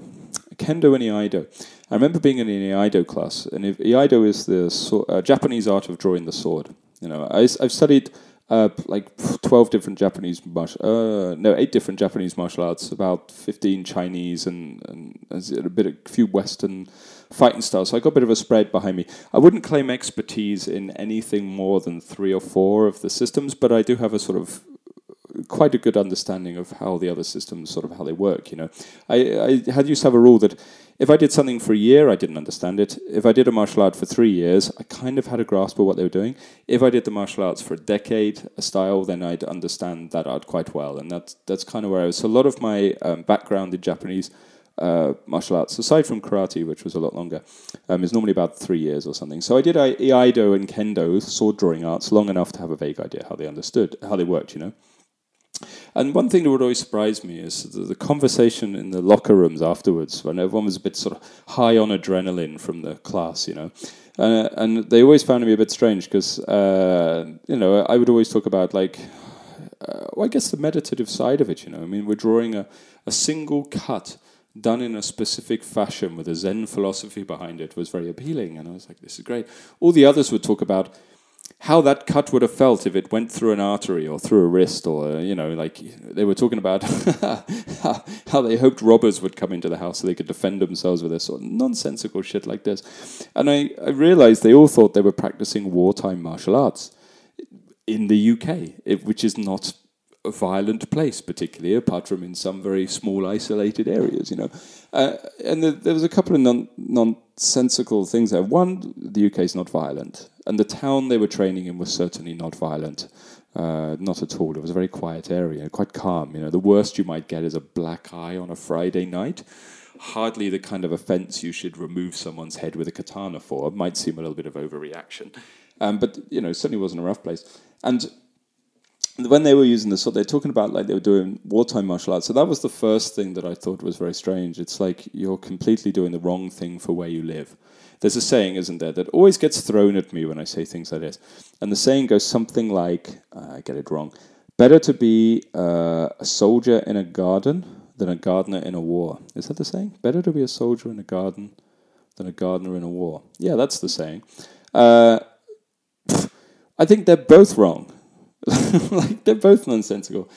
Kendo and Iaido. I remember being in an Iaido class, and Iaido is the so, uh, Japanese art of drawing the sword. You know, I, have studied uh, like twelve different Japanese martial, uh, no, eight different Japanese martial arts, about fifteen Chinese, and, and a bit, a few Western fighting styles. So I got a bit of a spread behind me. I wouldn't claim expertise in anything more than three or four of the systems, but I do have a sort of quite a good understanding of how the other systems sort of how they work. You know, I, I had used to have a rule that if I did something for a year, I didn't understand it. If I did a martial art for three years, I kind of had a grasp of what they were doing. If I did the martial arts for a decade, a style, then I'd understand that art quite well. And that's that's kind of where I was. So a lot of my um, background in Japanese. Uh, martial arts, aside from karate, which was a lot longer, um, is normally about three years or something. So I did Iaido and Kendo, sword drawing arts, long enough to have a vague idea how they understood, how they worked, you know. And one thing that would always surprise me is the, the, conversation in the locker rooms afterwards, when everyone was a bit sort of high on adrenaline from the class, you know. And they always found me a bit strange because, uh, you know, I would always talk about like, uh, well, I guess the meditative side of it, you know. I mean, we're drawing a, a single cut done in a specific fashion with a Zen philosophy behind it was very appealing. And I was like, this is great. All the others would talk about how that cut would have felt if it went through an artery or through a wrist or you know like they were talking about how they hoped robbers would come into the house so they could defend themselves with this sort of nonsensical shit like this and I, I realized they all thought they were practicing wartime martial arts in the UK which is not a violent place, particularly apart from in some very small, isolated areas. You know, uh, and the, there was a couple of non, nonsensical things there. One, the UK is not violent, and the town they were training in was certainly not violent. Uh, not at all. It was a very quiet area, quite calm. You know, the worst you might get is a black eye on a Friday night. Hardly the kind of offence you should remove someone's head with a katana for. It might seem a little bit of overreaction, um, but you know, certainly wasn't a rough place. And when they were using this, they're talking about like they were doing wartime martial arts. So that was the first thing that I thought was very strange. It's like you're completely doing the wrong thing for where you live. There's a saying, isn't there, that always gets thrown at me when I say things like this. And the saying goes something like, uh, I get it wrong, better to be uh, a soldier in a garden than a gardener in a war. Is that the saying? Better to be a soldier in a garden than a gardener in a war. Yeah, that's the saying. Uh, I think they're both wrong. like they're both nonsensical.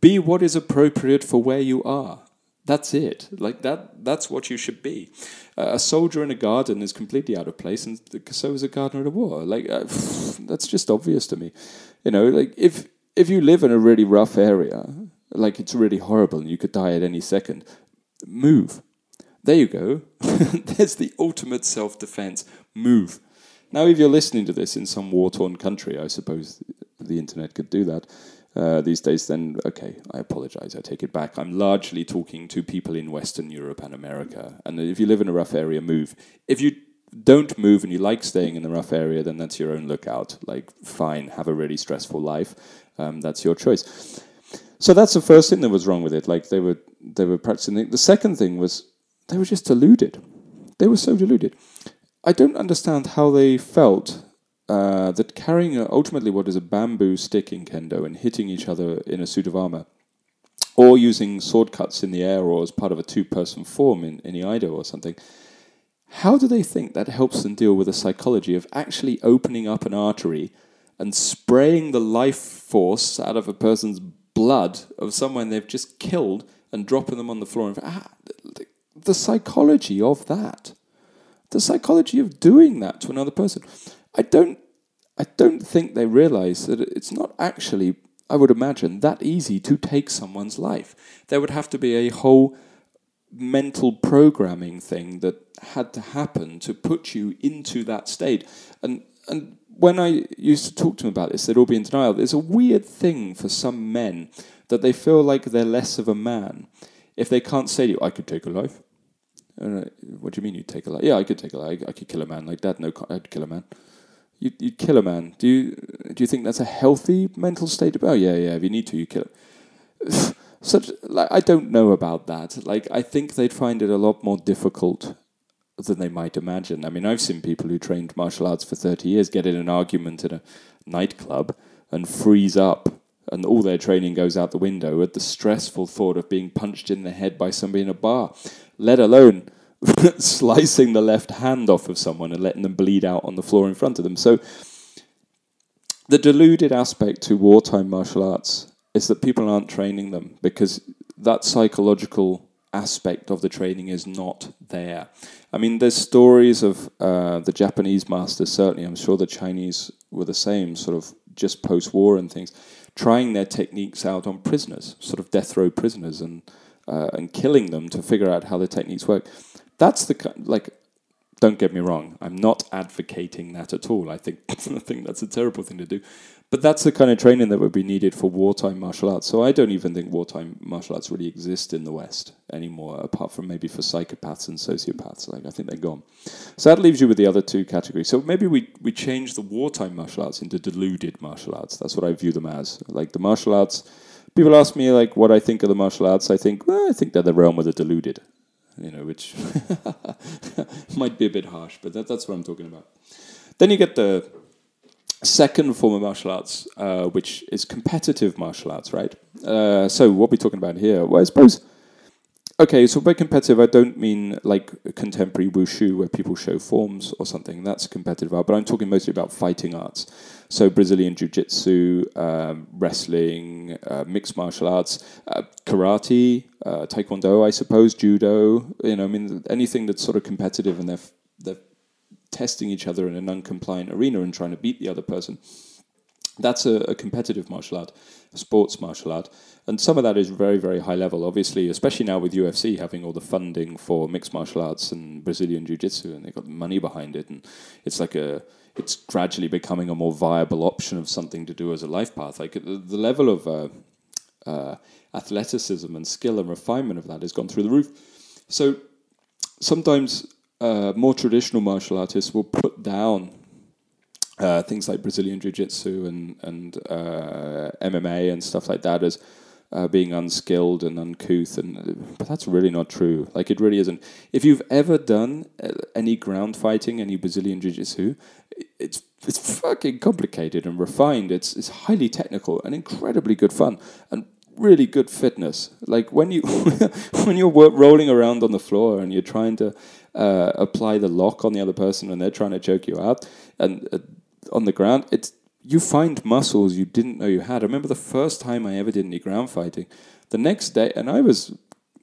Be what is appropriate for where you are. That's it. Like that. That's what you should be. Uh, a soldier in a garden is completely out of place, and so is a gardener at a war. Like uh, that's just obvious to me. You know, like if if you live in a really rough area, like it's really horrible, and you could die at any second, move. There you go. There's the ultimate self defense. Move. Now, if you're listening to this in some war torn country, I suppose the internet could do that uh, these days, then okay, I apologize, I take it back. I'm largely talking to people in Western Europe and America. And if you live in a rough area, move. If you don't move and you like staying in the rough area, then that's your own lookout. Like, fine, have a really stressful life. Um, that's your choice. So that's the first thing that was wrong with it. Like they were they were practicing. The second thing was they were just deluded. They were so deluded. I don't understand how they felt uh, that carrying a, ultimately what is a bamboo stick in kendo and hitting each other in a suit of armor, or using sword cuts in the air or as part of a two-person form in, in Iaido or something. How do they think that helps them deal with the psychology of actually opening up an artery and spraying the life force out of a person's blood of someone they've just killed and dropping them on the floor? Ah, the psychology of that, the psychology of doing that to another person. I don't, I don't think they realize that it's not actually, I would imagine, that easy to take someone's life. There would have to be a whole mental programming thing that had to happen to put you into that state. And and when I used to talk to them about this, they'd all be in denial. There's a weird thing for some men that they feel like they're less of a man if they can't say to you, "I could take a life." What do you mean you'd take a life? Yeah, I could take a life. I, could kill a man like that. No, I'd kill a man. You, you'd kill a man. Do you do you think that's a healthy mental state? Oh yeah, yeah. If you need to, you kill. Such like I don't know about that. Like I think they'd find it a lot more difficult than they might imagine. I mean, I've seen people who trained martial arts for thirty years get in an argument at a nightclub and freeze up and all their training goes out the window at the stressful thought of being punched in the head by somebody in a bar, let alone slicing the left hand off of someone and letting them bleed out on the floor in front of them. So, the deluded aspect to wartime martial arts is that people aren't training them because that psychological aspect of the training is not there. I mean, there's stories of uh, the Japanese masters, certainly, I'm sure the Chinese were the same, sort of just post war and things trying their techniques out on prisoners, sort of death row prisoners, and uh, and killing them to figure out how the techniques work. That's the like. Don't get me wrong. I'm not advocating that at all. I think I think that's a terrible thing to do. But that's the kind of training that would be needed for wartime martial arts. So I don't even think wartime martial arts really exist in the West anymore, apart from maybe for psychopaths and sociopaths. Like I think they're gone. So that leaves you with the other two categories. So maybe we we change the wartime martial arts into deluded martial arts. That's what I view them as. Like the martial arts. People ask me like what I think of the martial arts. I think well, I think they're the realm of the deluded. You know, which might be a bit harsh, but that, that's what I'm talking about. Then you get the second form of martial arts, uh, which is competitive martial arts, right? Uh, so what we're talking about here, well, I suppose. Okay, so by competitive, I don't mean like contemporary wushu where people show forms or something. That's competitive art, but I'm talking mostly about fighting arts. So Brazilian jiu-jitsu, um, wrestling, uh, mixed martial arts, uh, karate, uh, taekwondo, I suppose, judo. You know, I mean anything that's sort of competitive and they're they're testing each other in a non-compliant arena and trying to beat the other person. That's a, a, competitive martial art, a sports martial art, and some of that is very, very high level. Obviously, especially now with UFC having all the funding for mixed martial arts and Brazilian jiu-jitsu, and they've got money behind it, and it's like a, it's gradually becoming a more viable option of something to do as a life path. Like the, the level of uh, uh, athleticism and skill and refinement of that has gone through the roof. So sometimes uh, more traditional martial artists will put down uh, things like Brazilian Jiu Jitsu and, and uh, MMA and stuff like that as uh, being unskilled and uncouth. And, but that's really not true. Like, it really isn't. If you've ever done uh, any ground fighting, any Brazilian Jiu Jitsu, it's it's fucking complicated and refined. It's it's highly technical and incredibly good fun and really good fitness. Like when you when you're rolling around on the floor and you're trying to uh, apply the lock on the other person and they're trying to choke you out. And uh, on the ground, it's you find muscles you didn't know you had. I remember the first time I ever did any ground fighting. The next day, and I was,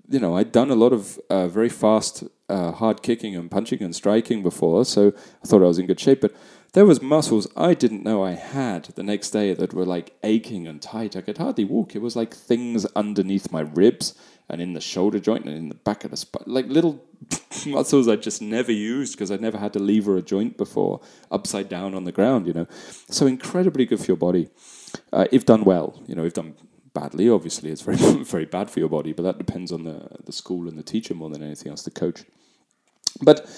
you know, I'd done a lot of uh, very fast, uh, hard kicking and punching and striking before, so I thought I was in good shape. But there was muscles I didn't know I had the next day that were like aching and tight. I could hardly walk. It was like things underneath my ribs and in the shoulder joint and in the back of the spine, like little muscles I just never used because I'd never had to lever a joint before, upside down on the ground, you know. So incredibly good for your body uh, if done well. You know, if done badly, obviously it's very very bad for your body, but that depends on the the school and the teacher more than anything else, the coach. But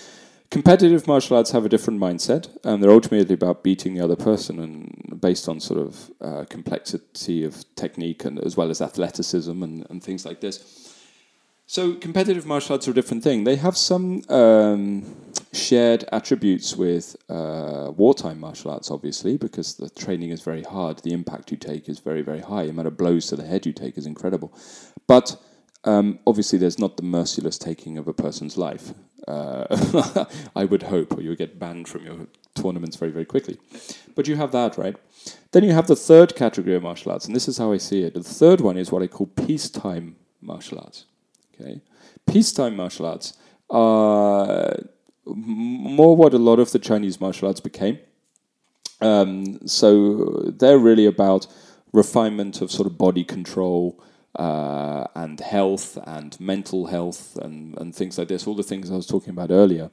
competitive martial arts have a different mindset, and they're ultimately about beating the other person, and based on sort of uh, complexity of technique and as well as athleticism and, and things like this. So competitive martial arts are a different thing. They have some um, shared attributes with uh, wartime martial arts, obviously, because the training is very hard. The impact you take is very, very high. The amount of blows to the head you take is incredible. But um, obviously, there's not the merciless taking of a person's life. Uh, I would hope, or you'll get banned from your tournaments very, very quickly. But you have that, right? Then you have the third category of martial arts, and this is how I see it. The third one is what I call peacetime martial arts. Okay, peacetime martial arts are more what a lot of the Chinese martial arts became. Um, so they're really about refinement of sort of body control uh, and health and mental health and, and things like this. All the things I was talking about earlier.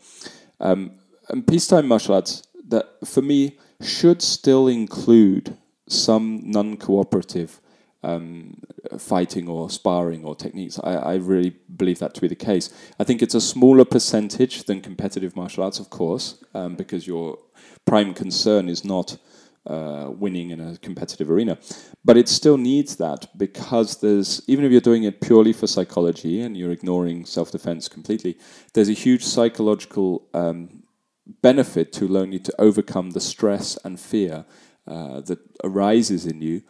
Um, and peacetime martial arts that for me should still include some non-cooperative um, fighting or sparring or techniques. I, I, really believe that to be the case. I think it's a smaller percentage than competitive martial arts, of course, um, because your prime concern is not uh, winning in a competitive arena. But it still needs that because there's, even if you're doing it purely for psychology and you're ignoring self defense completely, there's a huge psychological um, benefit to learning to overcome the stress and fear uh, that arises in you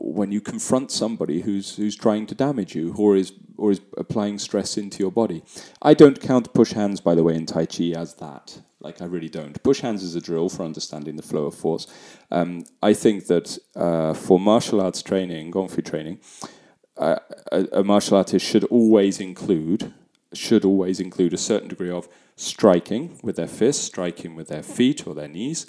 when you confront somebody who's who's trying to damage you or is or is applying stress into your body. I don't count push hands, by the way, in Tai Chi as that. Like I really don't. Push hands is a drill for understanding the flow of force. Um, I think that uh, for martial arts training, Gong Fu training, uh, a, a martial artist should always include should always include a certain degree of striking with their fists, striking with their feet or their knees,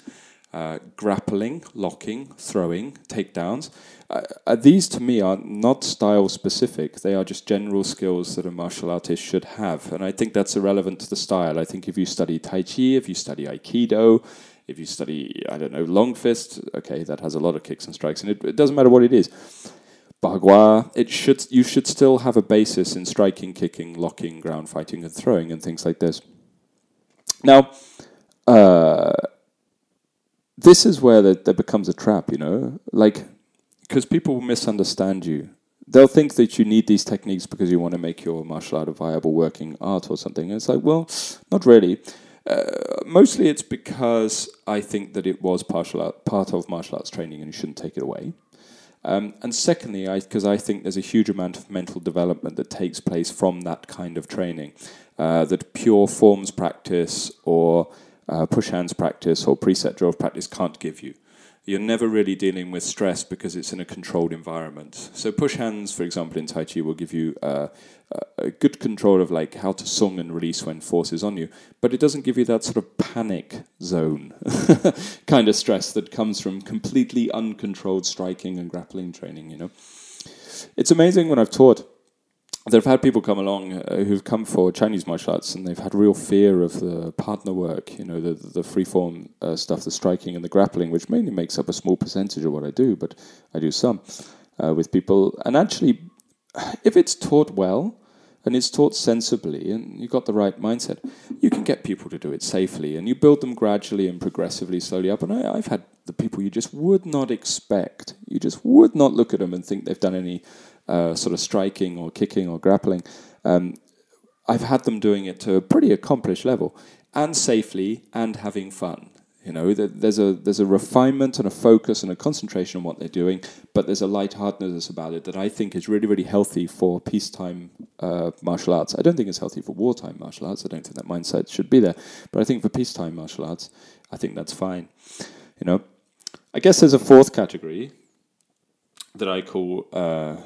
uh, grappling, locking, throwing, takedowns. Uh, uh, these to me are not style specific. They are just general skills that a martial artist should have. And I think that's irrelevant to the style. I think if you study Tai Chi, if you study Aikido, if you study, I don't know, Long Fist, okay, that has a lot of kicks and strikes, and it, it doesn't matter what it is. Bagua, it should you should still have a basis in striking, kicking, locking, ground fighting, and throwing, and things like this. Now, uh, this is where there becomes a trap, you know, like because people will misunderstand you. They'll think that you need these techniques because you want to make your martial art a viable working art or something. And it's like, well, not really. Uh, mostly it's because I think that it was art, part of martial arts training and you shouldn't take it away. Um, and secondly, because I, I, think there's a huge amount of mental development that takes place from that kind of training. Uh, that pure forms practice or uh, push hands practice or preset drill practice can't give you. You're never really dealing with stress because it's in a controlled environment. So push hands, for example, in Tai Chi will give you uh, a good control of like how to sung and release when force is on you, but it doesn't give you that sort of panic zone kind of stress that comes from completely uncontrolled striking and grappling training. You know, it's amazing when I've taught they've had people come along uh, who've come for Chinese martial arts and they've had real fear of the partner work, you know, the the freeform uh, stuff, the striking and the grappling, which mainly makes up a small percentage of what I do, but I do some uh, with people. And actually, if it's taught well and it's taught sensibly and you've got the right mindset, you can get people to do it safely and you build them gradually and progressively, slowly up. And I, I've had the people you just would not expect. You just would not look at them and think they've done any uh, sort of striking or kicking or grappling. Um, I've had them doing it to a pretty accomplished level and safely and having fun. You know, there's a there's a refinement and a focus and a concentration on what they're doing, but there's a lightheartedness about it that I think is really really healthy for peacetime uh, martial arts. I don't think it's healthy for wartime martial arts. I don't think that mindset should be there, but I think for peacetime martial arts, I think that's fine. You know, I guess there's a fourth category that I call uh,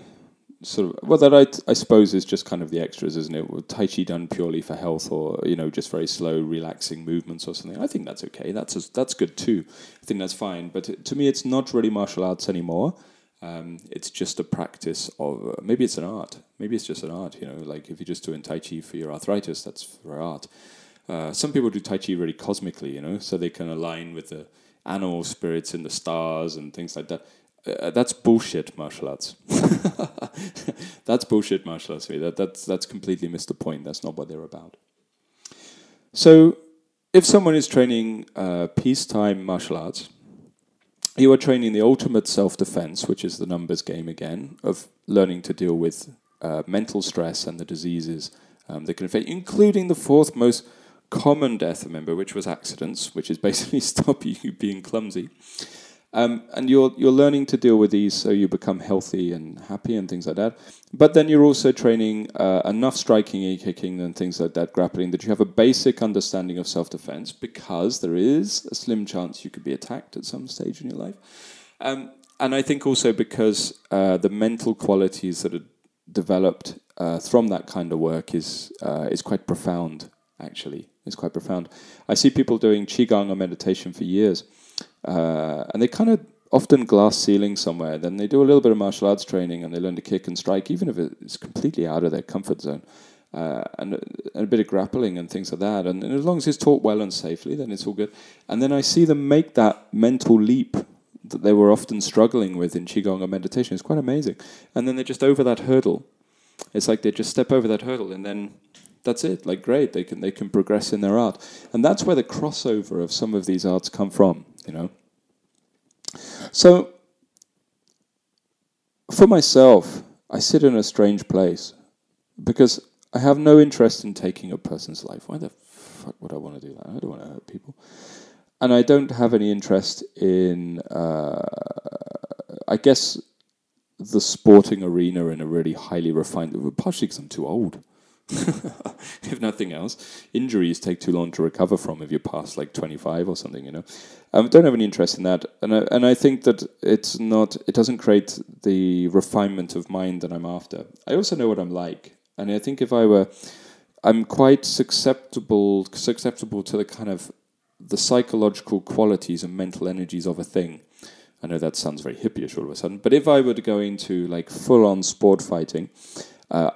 sort of well that I, I suppose is just kind of the extras, isn't it? Tai Chi done purely for health, or you know, just very slow, relaxing movements or something. I think that's okay. That's a, that's good too. I think that's fine. But to me, it's not really martial arts anymore. Um, it's just a practice of uh, maybe it's an art. Maybe it's just an art. You know, like if you're just doing Tai Chi for your arthritis, that's for art. Uh, some people do Tai Chi really cosmically, you know, so they can align with the animal spirits in the stars and things like that. Uh, that's bullshit martial arts. that's bullshit martial arts. That, that's, that's completely missed the point. That's not what they're about. So, if someone is training uh, peacetime martial arts, you are training the ultimate self defense, which is the numbers game again, of learning to deal with uh, mental stress and the diseases um, that can affect, including the fourth most common death, remember, which was accidents, which is basically stop you being clumsy. Um, and you're you're learning to deal with these so you become healthy and happy and things like that. But then you're also training uh, enough striking and kicking and things like that, grappling, that you have a basic understanding of self defense because there is a slim chance you could be attacked at some stage in your life. Um, and I think also because uh, the mental qualities that are developed uh, from that kind of work is uh, is quite profound. Actually, it's quite profound. I see people doing qigong or meditation for years uh, and they kind of often glass ceiling somewhere. Then they do a little bit of martial arts training and they learn to kick and strike, even if it's completely out of their comfort zone. Uh, and, and, a bit of grappling and things like that. And, and, as long as it's taught well and safely, then it's all good. And then I see them make that mental leap that they were often struggling with in Qigong or meditation. It's quite amazing. And then they're just over that hurdle. It's like they just step over that hurdle and then that's it. Like great, they can they can progress in their art. And that's where the crossover of some of these arts come from you know. So, for myself, I sit in a strange place because I have no interest in taking a person's life. Why the fuck would I want to do that? I don't want to hurt people. And I don't have any interest in, uh, I guess, the sporting arena in a really highly refined, partially because I'm too old. if nothing else. Injuries take too long to recover from if you're past like 25 or something, you know. I um, don't have any interest in that, and I, and I think that it's not. It doesn't create the refinement of mind that I'm after. I also know what I'm like, and I think if I were, I'm quite susceptible susceptible to the kind of the psychological qualities and mental energies of a thing. I know that sounds very hippyish all of a sudden, but if I were to go into like full on sport fighting. Uh,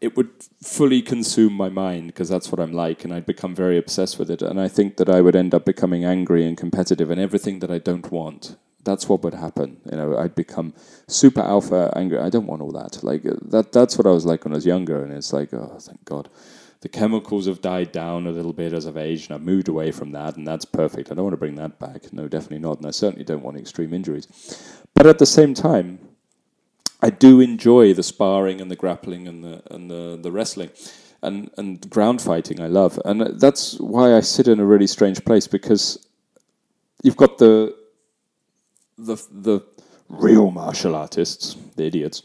it would fully consume my mind because that's what I'm like, and I'd become very obsessed with it. And I think that I would end up becoming angry and competitive and everything that I don't want. That's what would happen. You know, I'd become super alpha angry. I don't want all that. Like uh, that. That's what I was like when I was younger, and it's like, oh, thank God. The chemicals have died down a little bit as I've aged, and I've moved away from that, and that's perfect. I don't want to bring that back. No, definitely not. And I certainly don't want extreme injuries. But at the same time, I do enjoy the sparring and the grappling and the and the, the wrestling and and ground fighting I love. And that's why I sit in a really strange place because you've got the the the real martial artists the idiots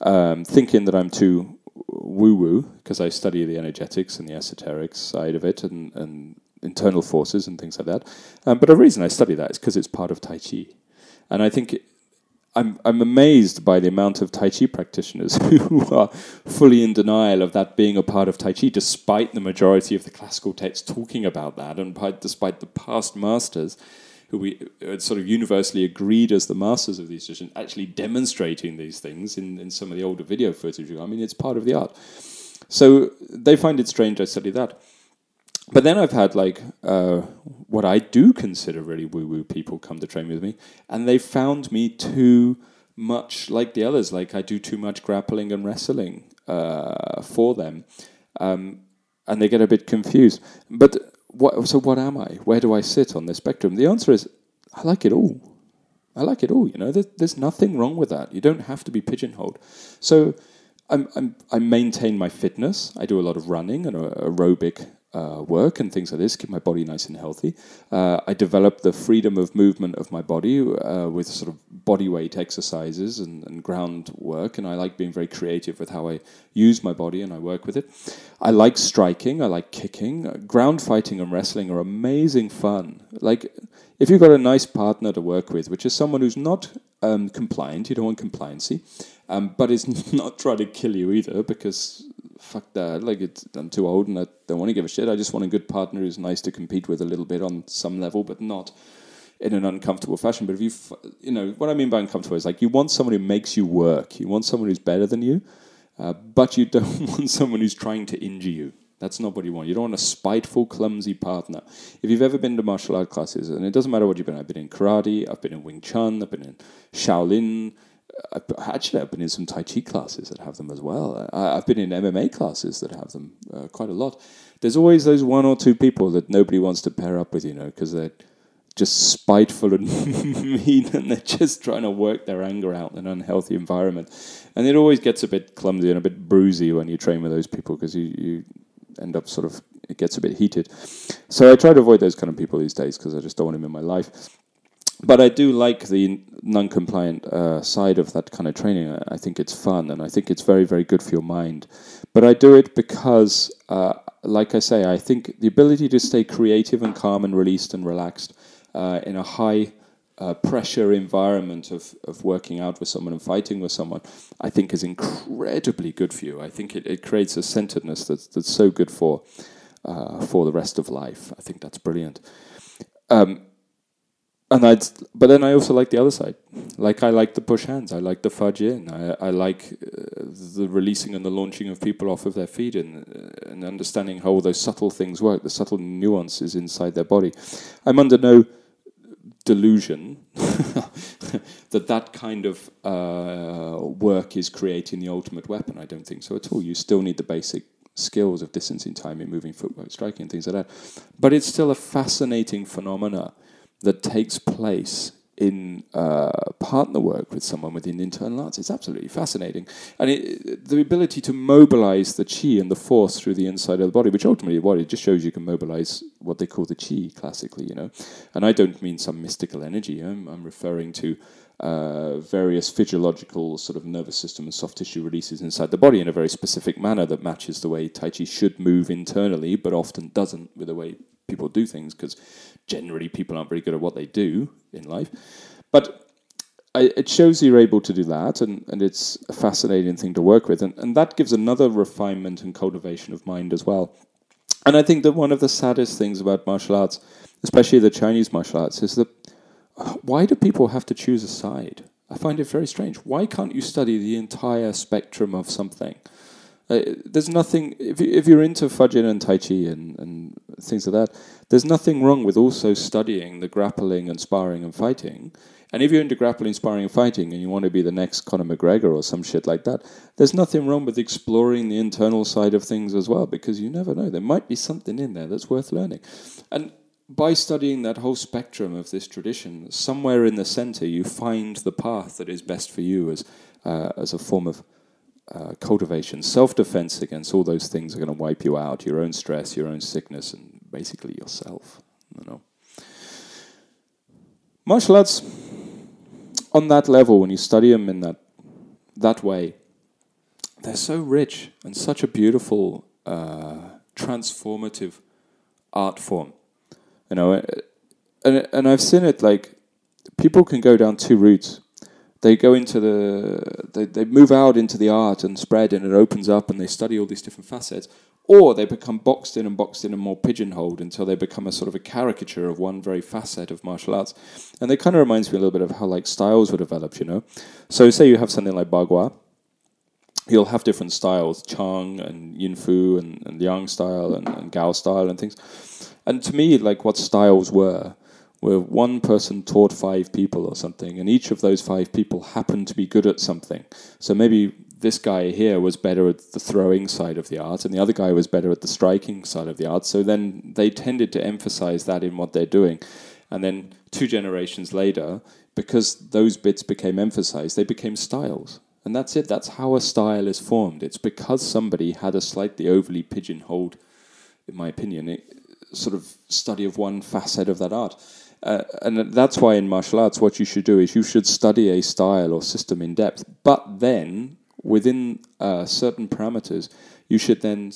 um, thinking that I'm too woo woo because I study the energetics and the esoteric side of it and and internal forces and things like that. Um, but the reason I study that is because it's part of Tai Chi. And I think I'm I'm amazed by the amount of Tai Chi practitioners who are fully in denial of that being a part of Tai Chi, despite the majority of the classical texts talking about that, and by, despite the past masters who we uh, sort of universally agreed as the masters of these traditions actually demonstrating these things in, in some of the older video footage. I mean, it's part of the art. So they find it strange I study that but then I've had like uh, what I do consider really woo woo people come to train with me, and they found me too much like the others. Like I do too much grappling and wrestling uh, for them, um, and they get a bit confused. But what, so what am I? Where do I sit on the spectrum? The answer is I like it all. I like it all. You know, there's, there's nothing wrong with that. You don't have to be pigeonholed. So I'm, I'm, i maintain my fitness. I do a lot of running and aerobic uh, work and things like this, keep my body nice and healthy. Uh, I develop the freedom of movement of my body uh, with sort of body weight exercises and, and ground work, and I like being very creative with how I use my body and I work with it. I like striking, I like kicking. ground fighting and wrestling are amazing fun. Like, if you've got a nice partner to work with, which is someone who's not um, compliant, you don't want compliancy, um, but is not trying to kill you either because fuck that. Like, it's, I'm too old and I don't want to give a shit. I just want a good partner who's nice to compete with a little bit on some level, but not in an uncomfortable fashion. But if you, you know, what I mean by uncomfortable is like you want someone who makes you work. You want someone who's better than you, uh, but you don't want someone who's trying to injure you. That's not what you want. You don't want a spiteful, clumsy partner. If you've ever been to martial art classes, and it doesn't matter what you've been, I've been in karate, I've been in Wing Chun, I've been in Shaolin, actually, I've been in some Tai Chi classes that have them as well. I, have been in MMA classes that have them uh, quite a lot. There's always those one or two people that nobody wants to pair up with, you know, because they're just spiteful and mean and they're just trying to work their anger out in an unhealthy environment. And it always gets a bit clumsy and a bit bruisey when you train with those people because you, you end up sort of, it gets a bit heated. So I try to avoid those kind of people these days because I just don't want them in my life but I do like the non-compliant uh, side of that kind of training. I think it's fun, and I think it's very, very good for your mind. But I do it because, uh, like I say, I think the ability to stay creative and calm and released and relaxed uh, in a high uh, pressure environment of, of working out with someone and fighting with someone, I think is incredibly good for you. I think it, it creates a centeredness that's, that's so good for uh, for the rest of life. I think that's brilliant. Um, and I'd, but then I also like the other side. Like I like the push hands. I like the Fajin. I, I like uh, the releasing and the launching of people off of their feet and, uh, and understanding how all those subtle things work, the subtle nuances inside their body. I'm under no delusion that that kind of uh, work is creating the ultimate weapon. I don't think so at all. You still need the basic skills of distancing, timing, moving, footwork, striking, things like that. But it's still a fascinating phenomena that takes place in uh, partner work with someone within internal arts. It's absolutely fascinating. And it, the ability to mobilize the chi and the force through the inside of the body, which ultimately what it just shows you can mobilize what they call the chi classically, you know. And I don't mean some mystical energy. I'm, I'm referring to uh, various physiological sort of nervous system and soft tissue releases inside the body in a very specific manner that matches the way Tai Chi should move internally, but often doesn't with the way people do things because generally people aren't very good at what they do in life. But I, it shows you're able to do that, and, and it's a fascinating thing to work with. And, and that gives another refinement and cultivation of mind as well. And I think that one of the saddest things about martial arts, especially the Chinese martial arts, is that uh, why do people have to choose a side? I find it very strange. Why can't you study the entire spectrum of something? Uh, there's nothing if you, if you're into Fajin and Tai Chi and, and things like that. There's nothing wrong with also studying the grappling and sparring and fighting. And if you're into grappling, sparring, and fighting, and you want to be the next Conor McGregor or some shit like that, there's nothing wrong with exploring the internal side of things as well, because you never know. There might be something in there that's worth learning. And by studying that whole spectrum of this tradition, somewhere in the center, you find the path that is best for you as, uh, as a form of uh, cultivation, self defense against all those things are going to wipe you out your own stress, your own sickness, and basically yourself. You know. Martial arts, on that level, when you study them in that, that way, they're so rich and such a beautiful, uh, transformative art form. You know, and, and I've seen it like people can go down two routes they go into the they, they move out into the art and spread and it opens up and they study all these different facets. Or they become boxed in and boxed in and more pigeonholed until they become a sort of a caricature of one very facet of martial arts. And it kind of reminds me a little bit of how like styles were developed you know? So say you have something like bagua you'll have different styles chang and yin fu and, and yang style and, and gao style and things. And to me like what styles were where one person taught five people or something, and each of those five people happened to be good at something. So maybe this guy here was better at the throwing side of the art, and the other guy was better at the striking side of the art. So then they tended to emphasize that in what they're doing. And then two generations later, because those bits became emphasized, they became styles. And that's it. That's how a style is formed. It's because somebody had a slightly overly pigeonholed in my opinion, sort of study of one facet of that art. Uh, and that's why in martial arts, what you should do is you should study a style or system in depth, but then within uh, certain parameters, you should then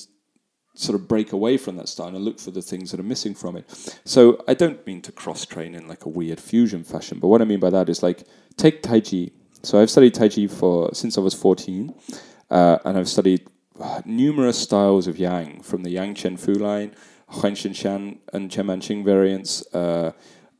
sort of break away from that style and look for the things that are missing from it. So I don't mean to cross train in like a weird fusion fashion, but what I mean by that is like take Tai Chi. So I've studied Tai Chi for since I was 14, uh, and I've studied numerous styles of Yang from the Yang Chengfu line, Huang Shan and Chen Manqing variants. Uh,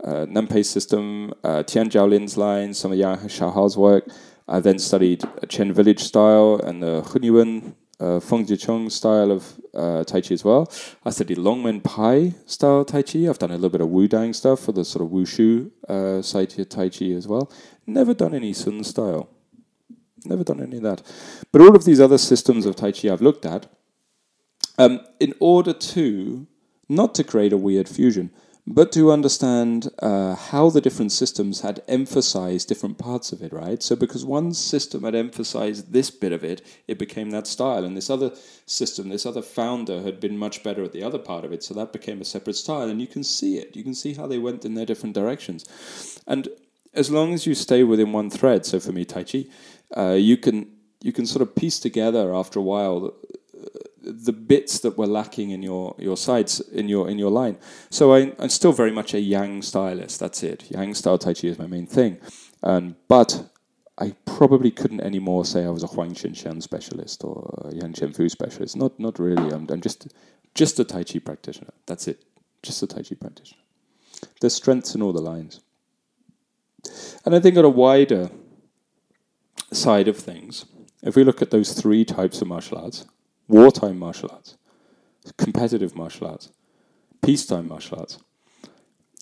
uh, system, uh, Tian Zhaolin's line, some of Yang Shaohou's work. I then studied Chen village style and the Hunyuan uh, Feng Zhiqiang style of uh, Tai Chi as well. I studied Longmen Pai style Tai Chi. I've done a little bit of Wu Dang stuff for the sort of Wushu uh, side of Tai Chi as well. Never done any Sun style. Never done any of that. But all of these other systems of Tai Chi I've looked at, um, in order to, not to create a weird fusion, but to understand uh, how the different systems had emphasized different parts of it, right? So, because one system had emphasized this bit of it, it became that style, and this other system, this other founder had been much better at the other part of it, so that became a separate style, and you can see it. You can see how they went in their different directions, and as long as you stay within one thread, so for me, Tai Chi, uh, you can you can sort of piece together after a while the bits that were lacking in your your sides in your in your line. So I, am still very much a Yang stylist. That's it. Yang style Tai Chi is my main thing, um, but I probably couldn't anymore say I was a Huang Shan specialist or a Yang Chengfu specialist. Not not really. I'm, I'm just just a Tai Chi practitioner. That's it. Just a Tai Chi practitioner. There's strengths in all the lines, and I think on a wider side of things, if we look at those three types of martial arts wartime martial arts, competitive martial arts, peacetime martial arts,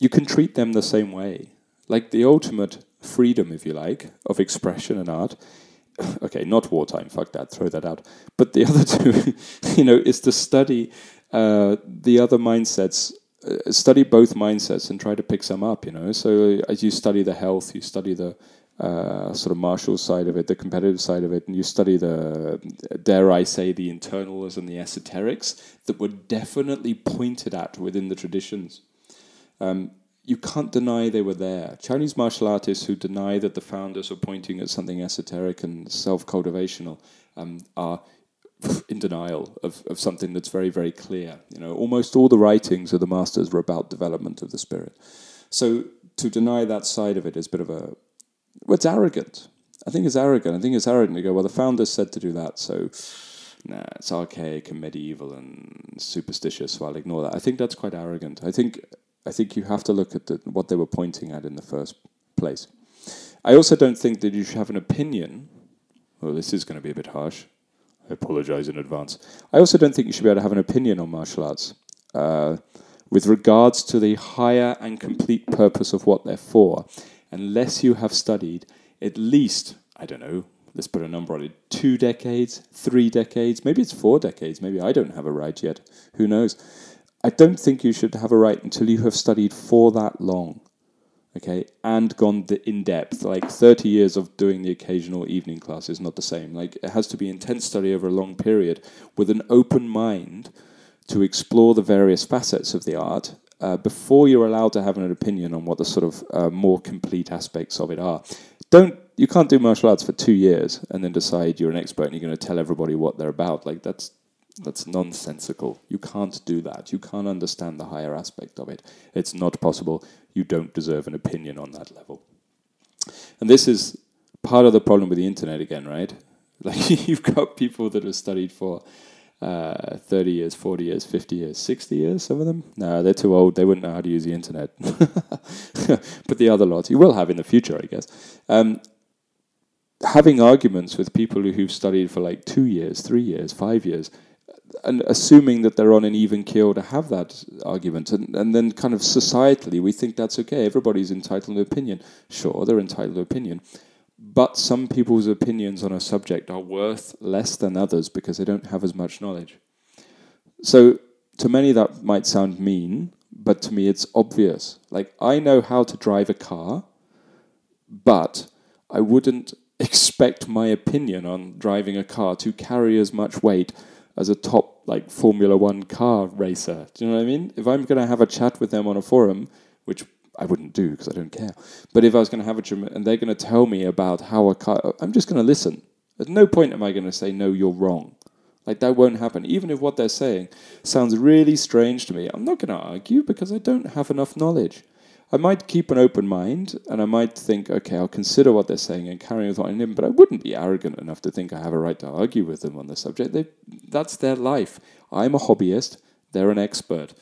you can treat them the same way. Like the ultimate freedom, if you like, of expression and art. Okay, not wartime, fuck that, throw that out. But the other two, you know, is to study uh, the other mindsets uh, study both mindsets and try to pick some up. You know, so as you study the health, you study the uh, sort of martial side of it, the competitive side of it, and you study the, dare I say, the internals and the esoterics that were definitely pointed at within the traditions. Um, you can't deny they were there. Chinese martial artists who deny that the founders are pointing at something esoteric and self cultivational um, are in denial of, of something that's very, very clear. You know, almost all the writings of the masters were about development of the spirit. So to deny that side of it is a bit of a well, it's arrogant. I think it's arrogant. I think it's arrogant to go, well, the founders said to do that, so nah, it's archaic and medieval and superstitious, so I'll ignore that. I think that's quite arrogant. I think I think you have to look at the, what they were pointing at in the first place. I also don't think that you should have an opinion. Well, this is going to be a bit harsh. I apologize in advance. I also don't think you should be able to have an opinion on martial arts uh, with regards to the higher and complete purpose of what they're for unless you have studied at least, I don't know, let's put a number on it, two decades, three decades, maybe it's four decades, maybe I don't have a right yet, who knows. I don't think you should have a right until you have studied for that long, okay, and gone in depth. Like 30 years of doing the occasional evening class is not the same. Like it has to be intense study over a long period with an open mind to explore the various facets of the art uh, before you're allowed to have an opinion on what the sort of uh, more complete aspects of it are. Don't you can't do martial arts for two years and then decide you're an expert and you're going to tell everybody what they're about. Like that's that's nonsensical. You can't do that. You can't understand the higher aspect of it. It's not possible. You don't deserve an opinion on that level. And this is part of the problem with the internet again, right? Like you've got people that have studied for uh, 30 years, 40 years, 50 years, 60 years, some of them. No, they're too old. They wouldn't know how to use the internet. but the other lot, you will have in the future, I guess. Um, having arguments with people who've studied for like two years, three years, five years, and assuming that they're on an even keel to have that argument, and, and then kind of societally, we think that's okay. Everybody's entitled to opinion. Sure, they're entitled to opinion but some people's opinions on a subject are worth less than others because they don't have as much knowledge. So, to many, that might sound mean, but to me, it's obvious. Like, I know how to drive a car, but I wouldn't expect my opinion on driving a car to carry as much weight as a top like Formula One car racer. Do you know what I mean? If I'm going to have a chat with them on a forum, which I wouldn't do because I don't care, but if I was going to have a chat and they're going to tell me about how a car, I'm just going to listen. At no point am I going to say no, you're wrong. Like that won't happen. Even if what they're saying sounds really strange to me, I'm not going to argue because I don't have enough knowledge. I might keep an open mind and I might think, okay, I'll consider what they're saying and carry on with what I know, but I wouldn't be arrogant enough to think I have a right to argue with them on the subject. They, that's their life. I'm a hobbyist, they're an expert.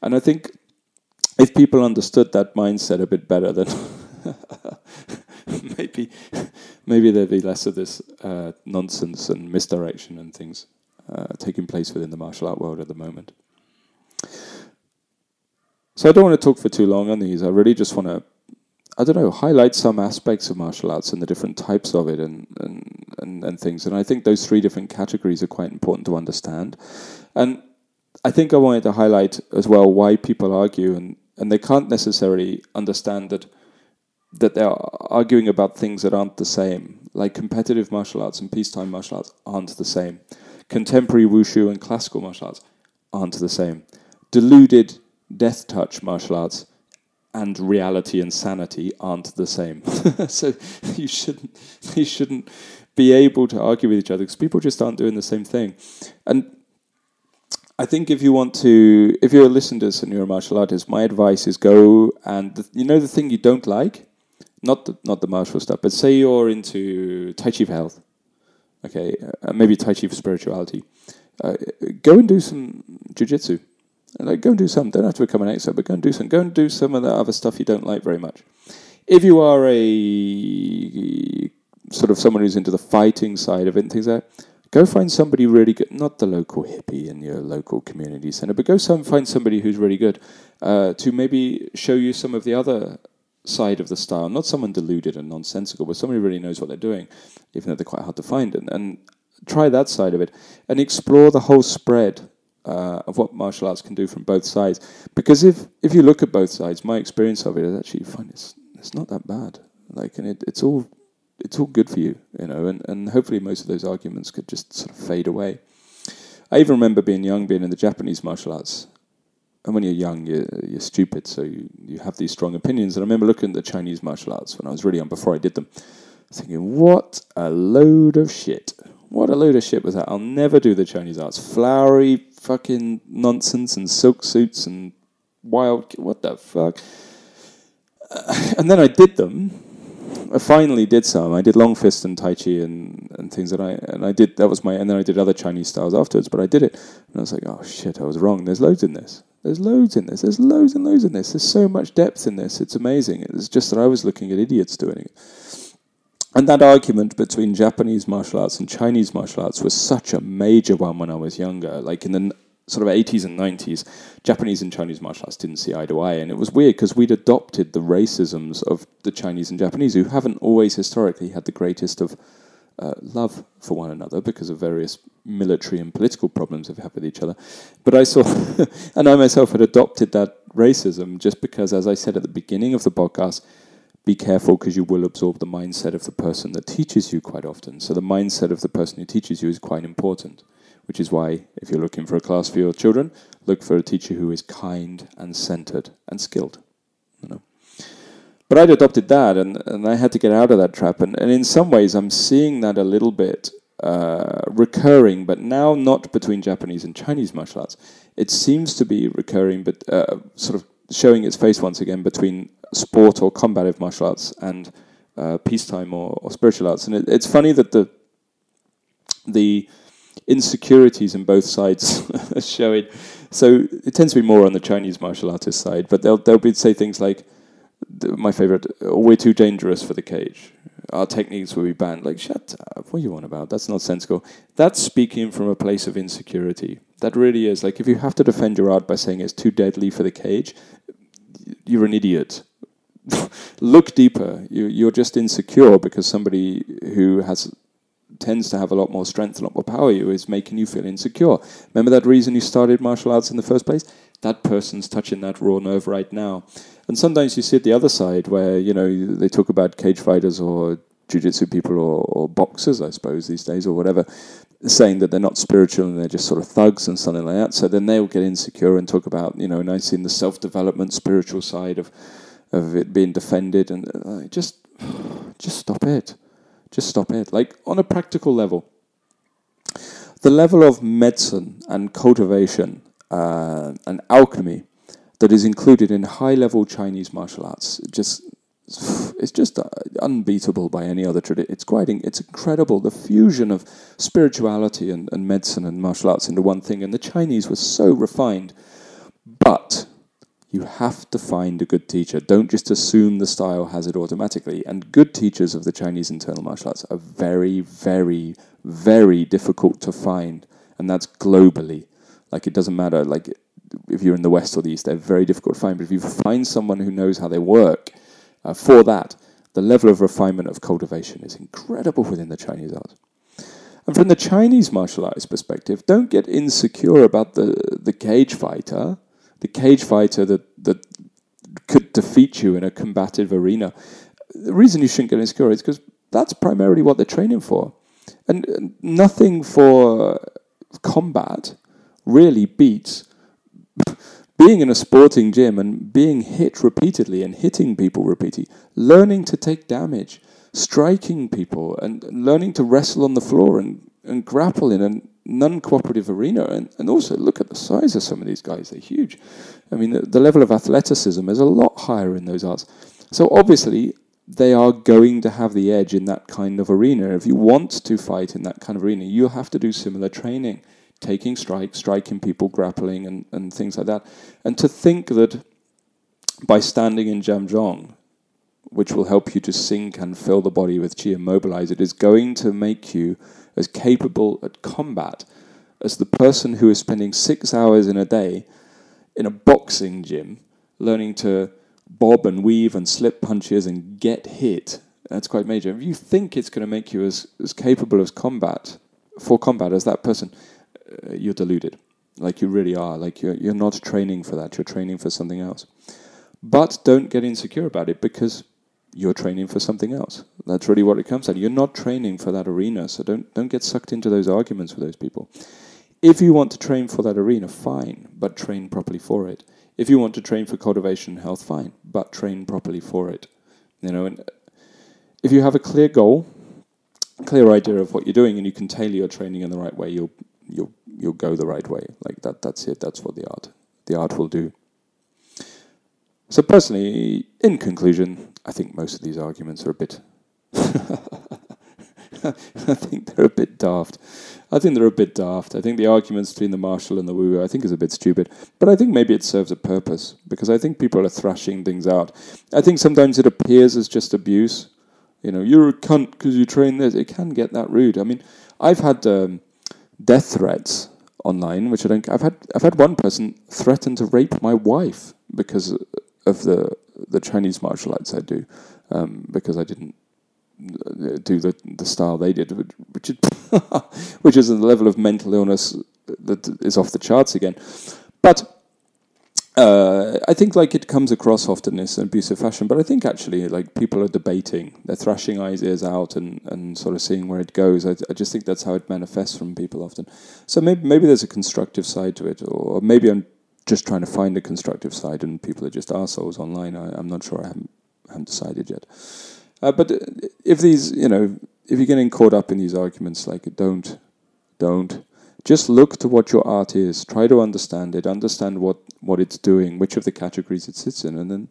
And I think if people understood that mindset a bit better, then maybe maybe there'd be less of this uh, nonsense and misdirection and things uh, taking place within the martial art world at the moment. So I don't want to talk for too long on these. I really just want to, I don't know, highlight some aspects of martial arts and the different types of it and, and, and, and things. And I think those three different categories are quite important to understand. And I think I wanted to highlight as well why people argue and, and they can't necessarily understand that that they're arguing about things that aren't the same. Like competitive martial arts and peacetime martial arts aren't the same. Contemporary wushu and classical martial arts aren't the same. Deluded death touch martial arts and reality and sanity aren't the same. so you shouldn't you shouldn't be able to argue with each other because people just aren't doing the same thing. And I think if you want to, if you're a listener and you're a martial artist, my advice is go and the, you know the thing you don't like, not the, not the martial stuff, but say you're into Tai Chi for health, okay, uh, maybe Tai Chi for spirituality. Uh, go and do some jujitsu like, go and do some. Don't have to become an expert, but go and do some. Go and do some of the other stuff you don't like very much. If you are a sort of someone who's into the fighting side of it and things like that, go find somebody really good. Not the local hippie in your local community center, but go some, find somebody who's really good uh, to maybe show you some of the other side of the style. Not someone deluded and nonsensical, but somebody who really knows what they're doing, even though they're quite hard to find. And, and try that side of it and explore the whole spread uh, of what martial arts can do from both sides. Because if if you look at both sides, my experience of it is actually you find it's it's not that bad. Like, and it, it's all it's all good for you, you know. And and hopefully most of those arguments could just sort of fade away. I even remember being young, being in the Japanese martial arts. And when you're young, you're, you're stupid, so you, you have these strong opinions. And I remember looking at the Chinese martial arts when I was really young, before I did them, thinking, what a load of shit. What a load of shit was that. I'll never do the Chinese arts. Flowery fucking nonsense and silk suits and wild. What the fuck? And then I did them. I finally did some. I did long fist and tai chi and, and things that I and I did. That was my. And then I did other Chinese styles afterwards. But I did it, and I was like, oh shit, I was wrong. There's loads in this. There's loads in this. There's loads and loads in this. There's so much depth in this. It's amazing. It's just that I was looking at idiots doing it. And that argument between Japanese martial arts and Chinese martial arts was such a major one when I was younger. Like in the sort of 80s and 90s, Japanese and Chinese martial arts didn't see eye to eye. And it was weird because we'd adopted the racisms of the Chinese and Japanese, who haven't always historically had the greatest of uh, love for one another because of various military and political problems they've had with each other. But I saw, and I myself had adopted that racism just because, as I said at the beginning of the podcast, be careful because you will absorb the mindset of the person that teaches you quite often. So the mindset of the person who teaches you is quite important, which is why if you're looking for a class for your children, look for a teacher who is kind and centered and skilled. You know. But I'd adopted that, and, and I had to get out of that trap. And, and in some ways, I'm seeing that a little bit uh, recurring, but now not between Japanese and Chinese martial arts. It seems to be recurring, but uh, sort of showing its face once again between sport or combative martial arts and uh, peacetime or, or, spiritual arts. And it, it's funny that the the insecurities in both sides showing. So it tends to be more on the Chinese martial artist side, but they'll they'll be say things like, "My favorite, oh, we're too dangerous for the cage. Our techniques will be banned." Like, shut up! What are you on about? That's nonsensical. That's speaking from a place of insecurity. That really is like if you have to defend your art by saying it's too deadly for the cage, you're an idiot. Look deeper. You, you're just insecure because somebody who has tends to have a lot more strength, a lot more power you is making you feel insecure. Remember that reason you started martial arts in the first place? That person's touching that raw nerve right now. And sometimes you see it the other side where, you know, they talk about cage fighters or jiu-jitsu people or, or boxers, I suppose, these days or whatever. saying that they're not spiritual and they're just sort of thugs and something like that. So then they'll get insecure and talk about, you know, and I see in the self development spiritual side of of it being defended and uh, just just stop it. Just stop it. Like on a practical level. The level of medicine and cultivation uh, and alchemy that is included in high level Chinese martial arts just it's just uh, unbeatable by any other tradition. It's quite it's incredible the fusion of spirituality and, and medicine and martial arts into one thing. And the Chinese were so refined, but you have to find a good teacher. Don't just assume the style has it automatically. And good teachers of the Chinese internal martial arts are very, very, very difficult to find, and that's globally. Like it doesn't matter. Like if you're in the west or the east, they're very difficult to find. But if you find someone who knows how they work uh, for that, the level of refinement of cultivation is incredible within the Chinese art. And from the Chinese martial arts perspective, don't get insecure about the, the cage fighter, the cage fighter that, that could defeat you in a combative arena. The reason you shouldn't get insecure is because that's primarily what they're training for. And nothing for combat really beats being in a sporting gym and being hit repeatedly and hitting people repeatedly, learning to take damage, striking people, and learning to wrestle on the floor and, and grapple in a non cooperative arena. And, and also, look at the size of some of these guys, they're huge. I mean, the, the level of athleticism is a lot higher in those arts. So, obviously, they are going to have the edge in that kind of arena. If you want to fight in that kind of arena, you have to do similar training taking strikes, striking people, grappling, and, and things like that. And to think that by standing in Zhan Zhuang, which will help you to sink and fill the body with qi and mobilize it, is going to make you as capable at combat as the person who is spending six hours in a day in a boxing gym learning to bob and weave and slip punches and get hit. That's quite major. If you think it's going to make you as, as capable as combat for combat as that person, uh, you're deluded. Like you really are. Like you're, you're not training for that. You're training for something else. But don't get insecure about it because you're training for something else. That's really what it comes at. You're not training for that arena, so don't don't get sucked into those arguments with those people. If you want to train for that arena, fine, but train properly for it. If you want to train for cultivation and health, fine, but train properly for it. You know, and if you have a clear goal, clear idea of what you're doing, and you can tailor your training in the right way, you'll you'll you'll go the right way. Like that that's it. That's what the art the art will do. So personally, in conclusion, I think most of these arguments are a bit I think they're a bit daft. I think they're a bit daft. I think the arguments between the martial and the woo I think is a bit stupid. But I think maybe it serves a purpose because I think people are thrashing things out. I think sometimes it appears as just abuse. You know, you're a cunt because you train this. It can get that rude. I mean, I've had um, death threats online, which I don't. I've had I've had one person threaten to rape my wife because of the the Chinese martial arts I do, um, because I didn't uh, do the the style they did, which which is a level of mental illness that is off the charts again. But uh, I think like it comes across often as an abusive fashion, but I think actually like people are debating, they're thrashing ideas out and, and sort of seeing where it goes. I, I just think that's how it manifests from people often. So maybe maybe there's a constructive side to it, or maybe I'm just trying to find a constructive side, and people are just assholes online. I, am not sure. I haven't haven't decided yet. Uh, but if these, you know, if you're getting caught up in these arguments, like don't, don't just look to what your art is. Try to understand it. Understand what, what it's doing, which of the categories it sits in, and then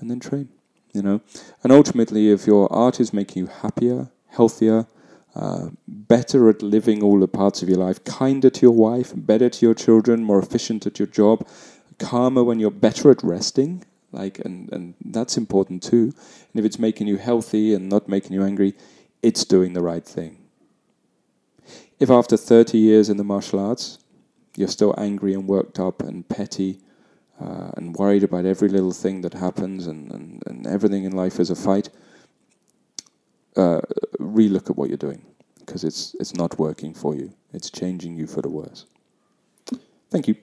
and then train. You know, and ultimately, if your art is making you happier, healthier, uh, better at living all the parts of your life, kinder to your wife, better to your children, more efficient at your job, calmer when you're better at resting, like and and that's important too. And if it's making you healthy and not making you angry, it's doing the right thing. If after 30 years in the martial arts, you're still angry and worked up and petty uh, and worried about every little thing that happens and, and, and everything in life is a fight, uh, relook at what you're doing because it's, it's not working for you. It's changing you for the worse. Thank you.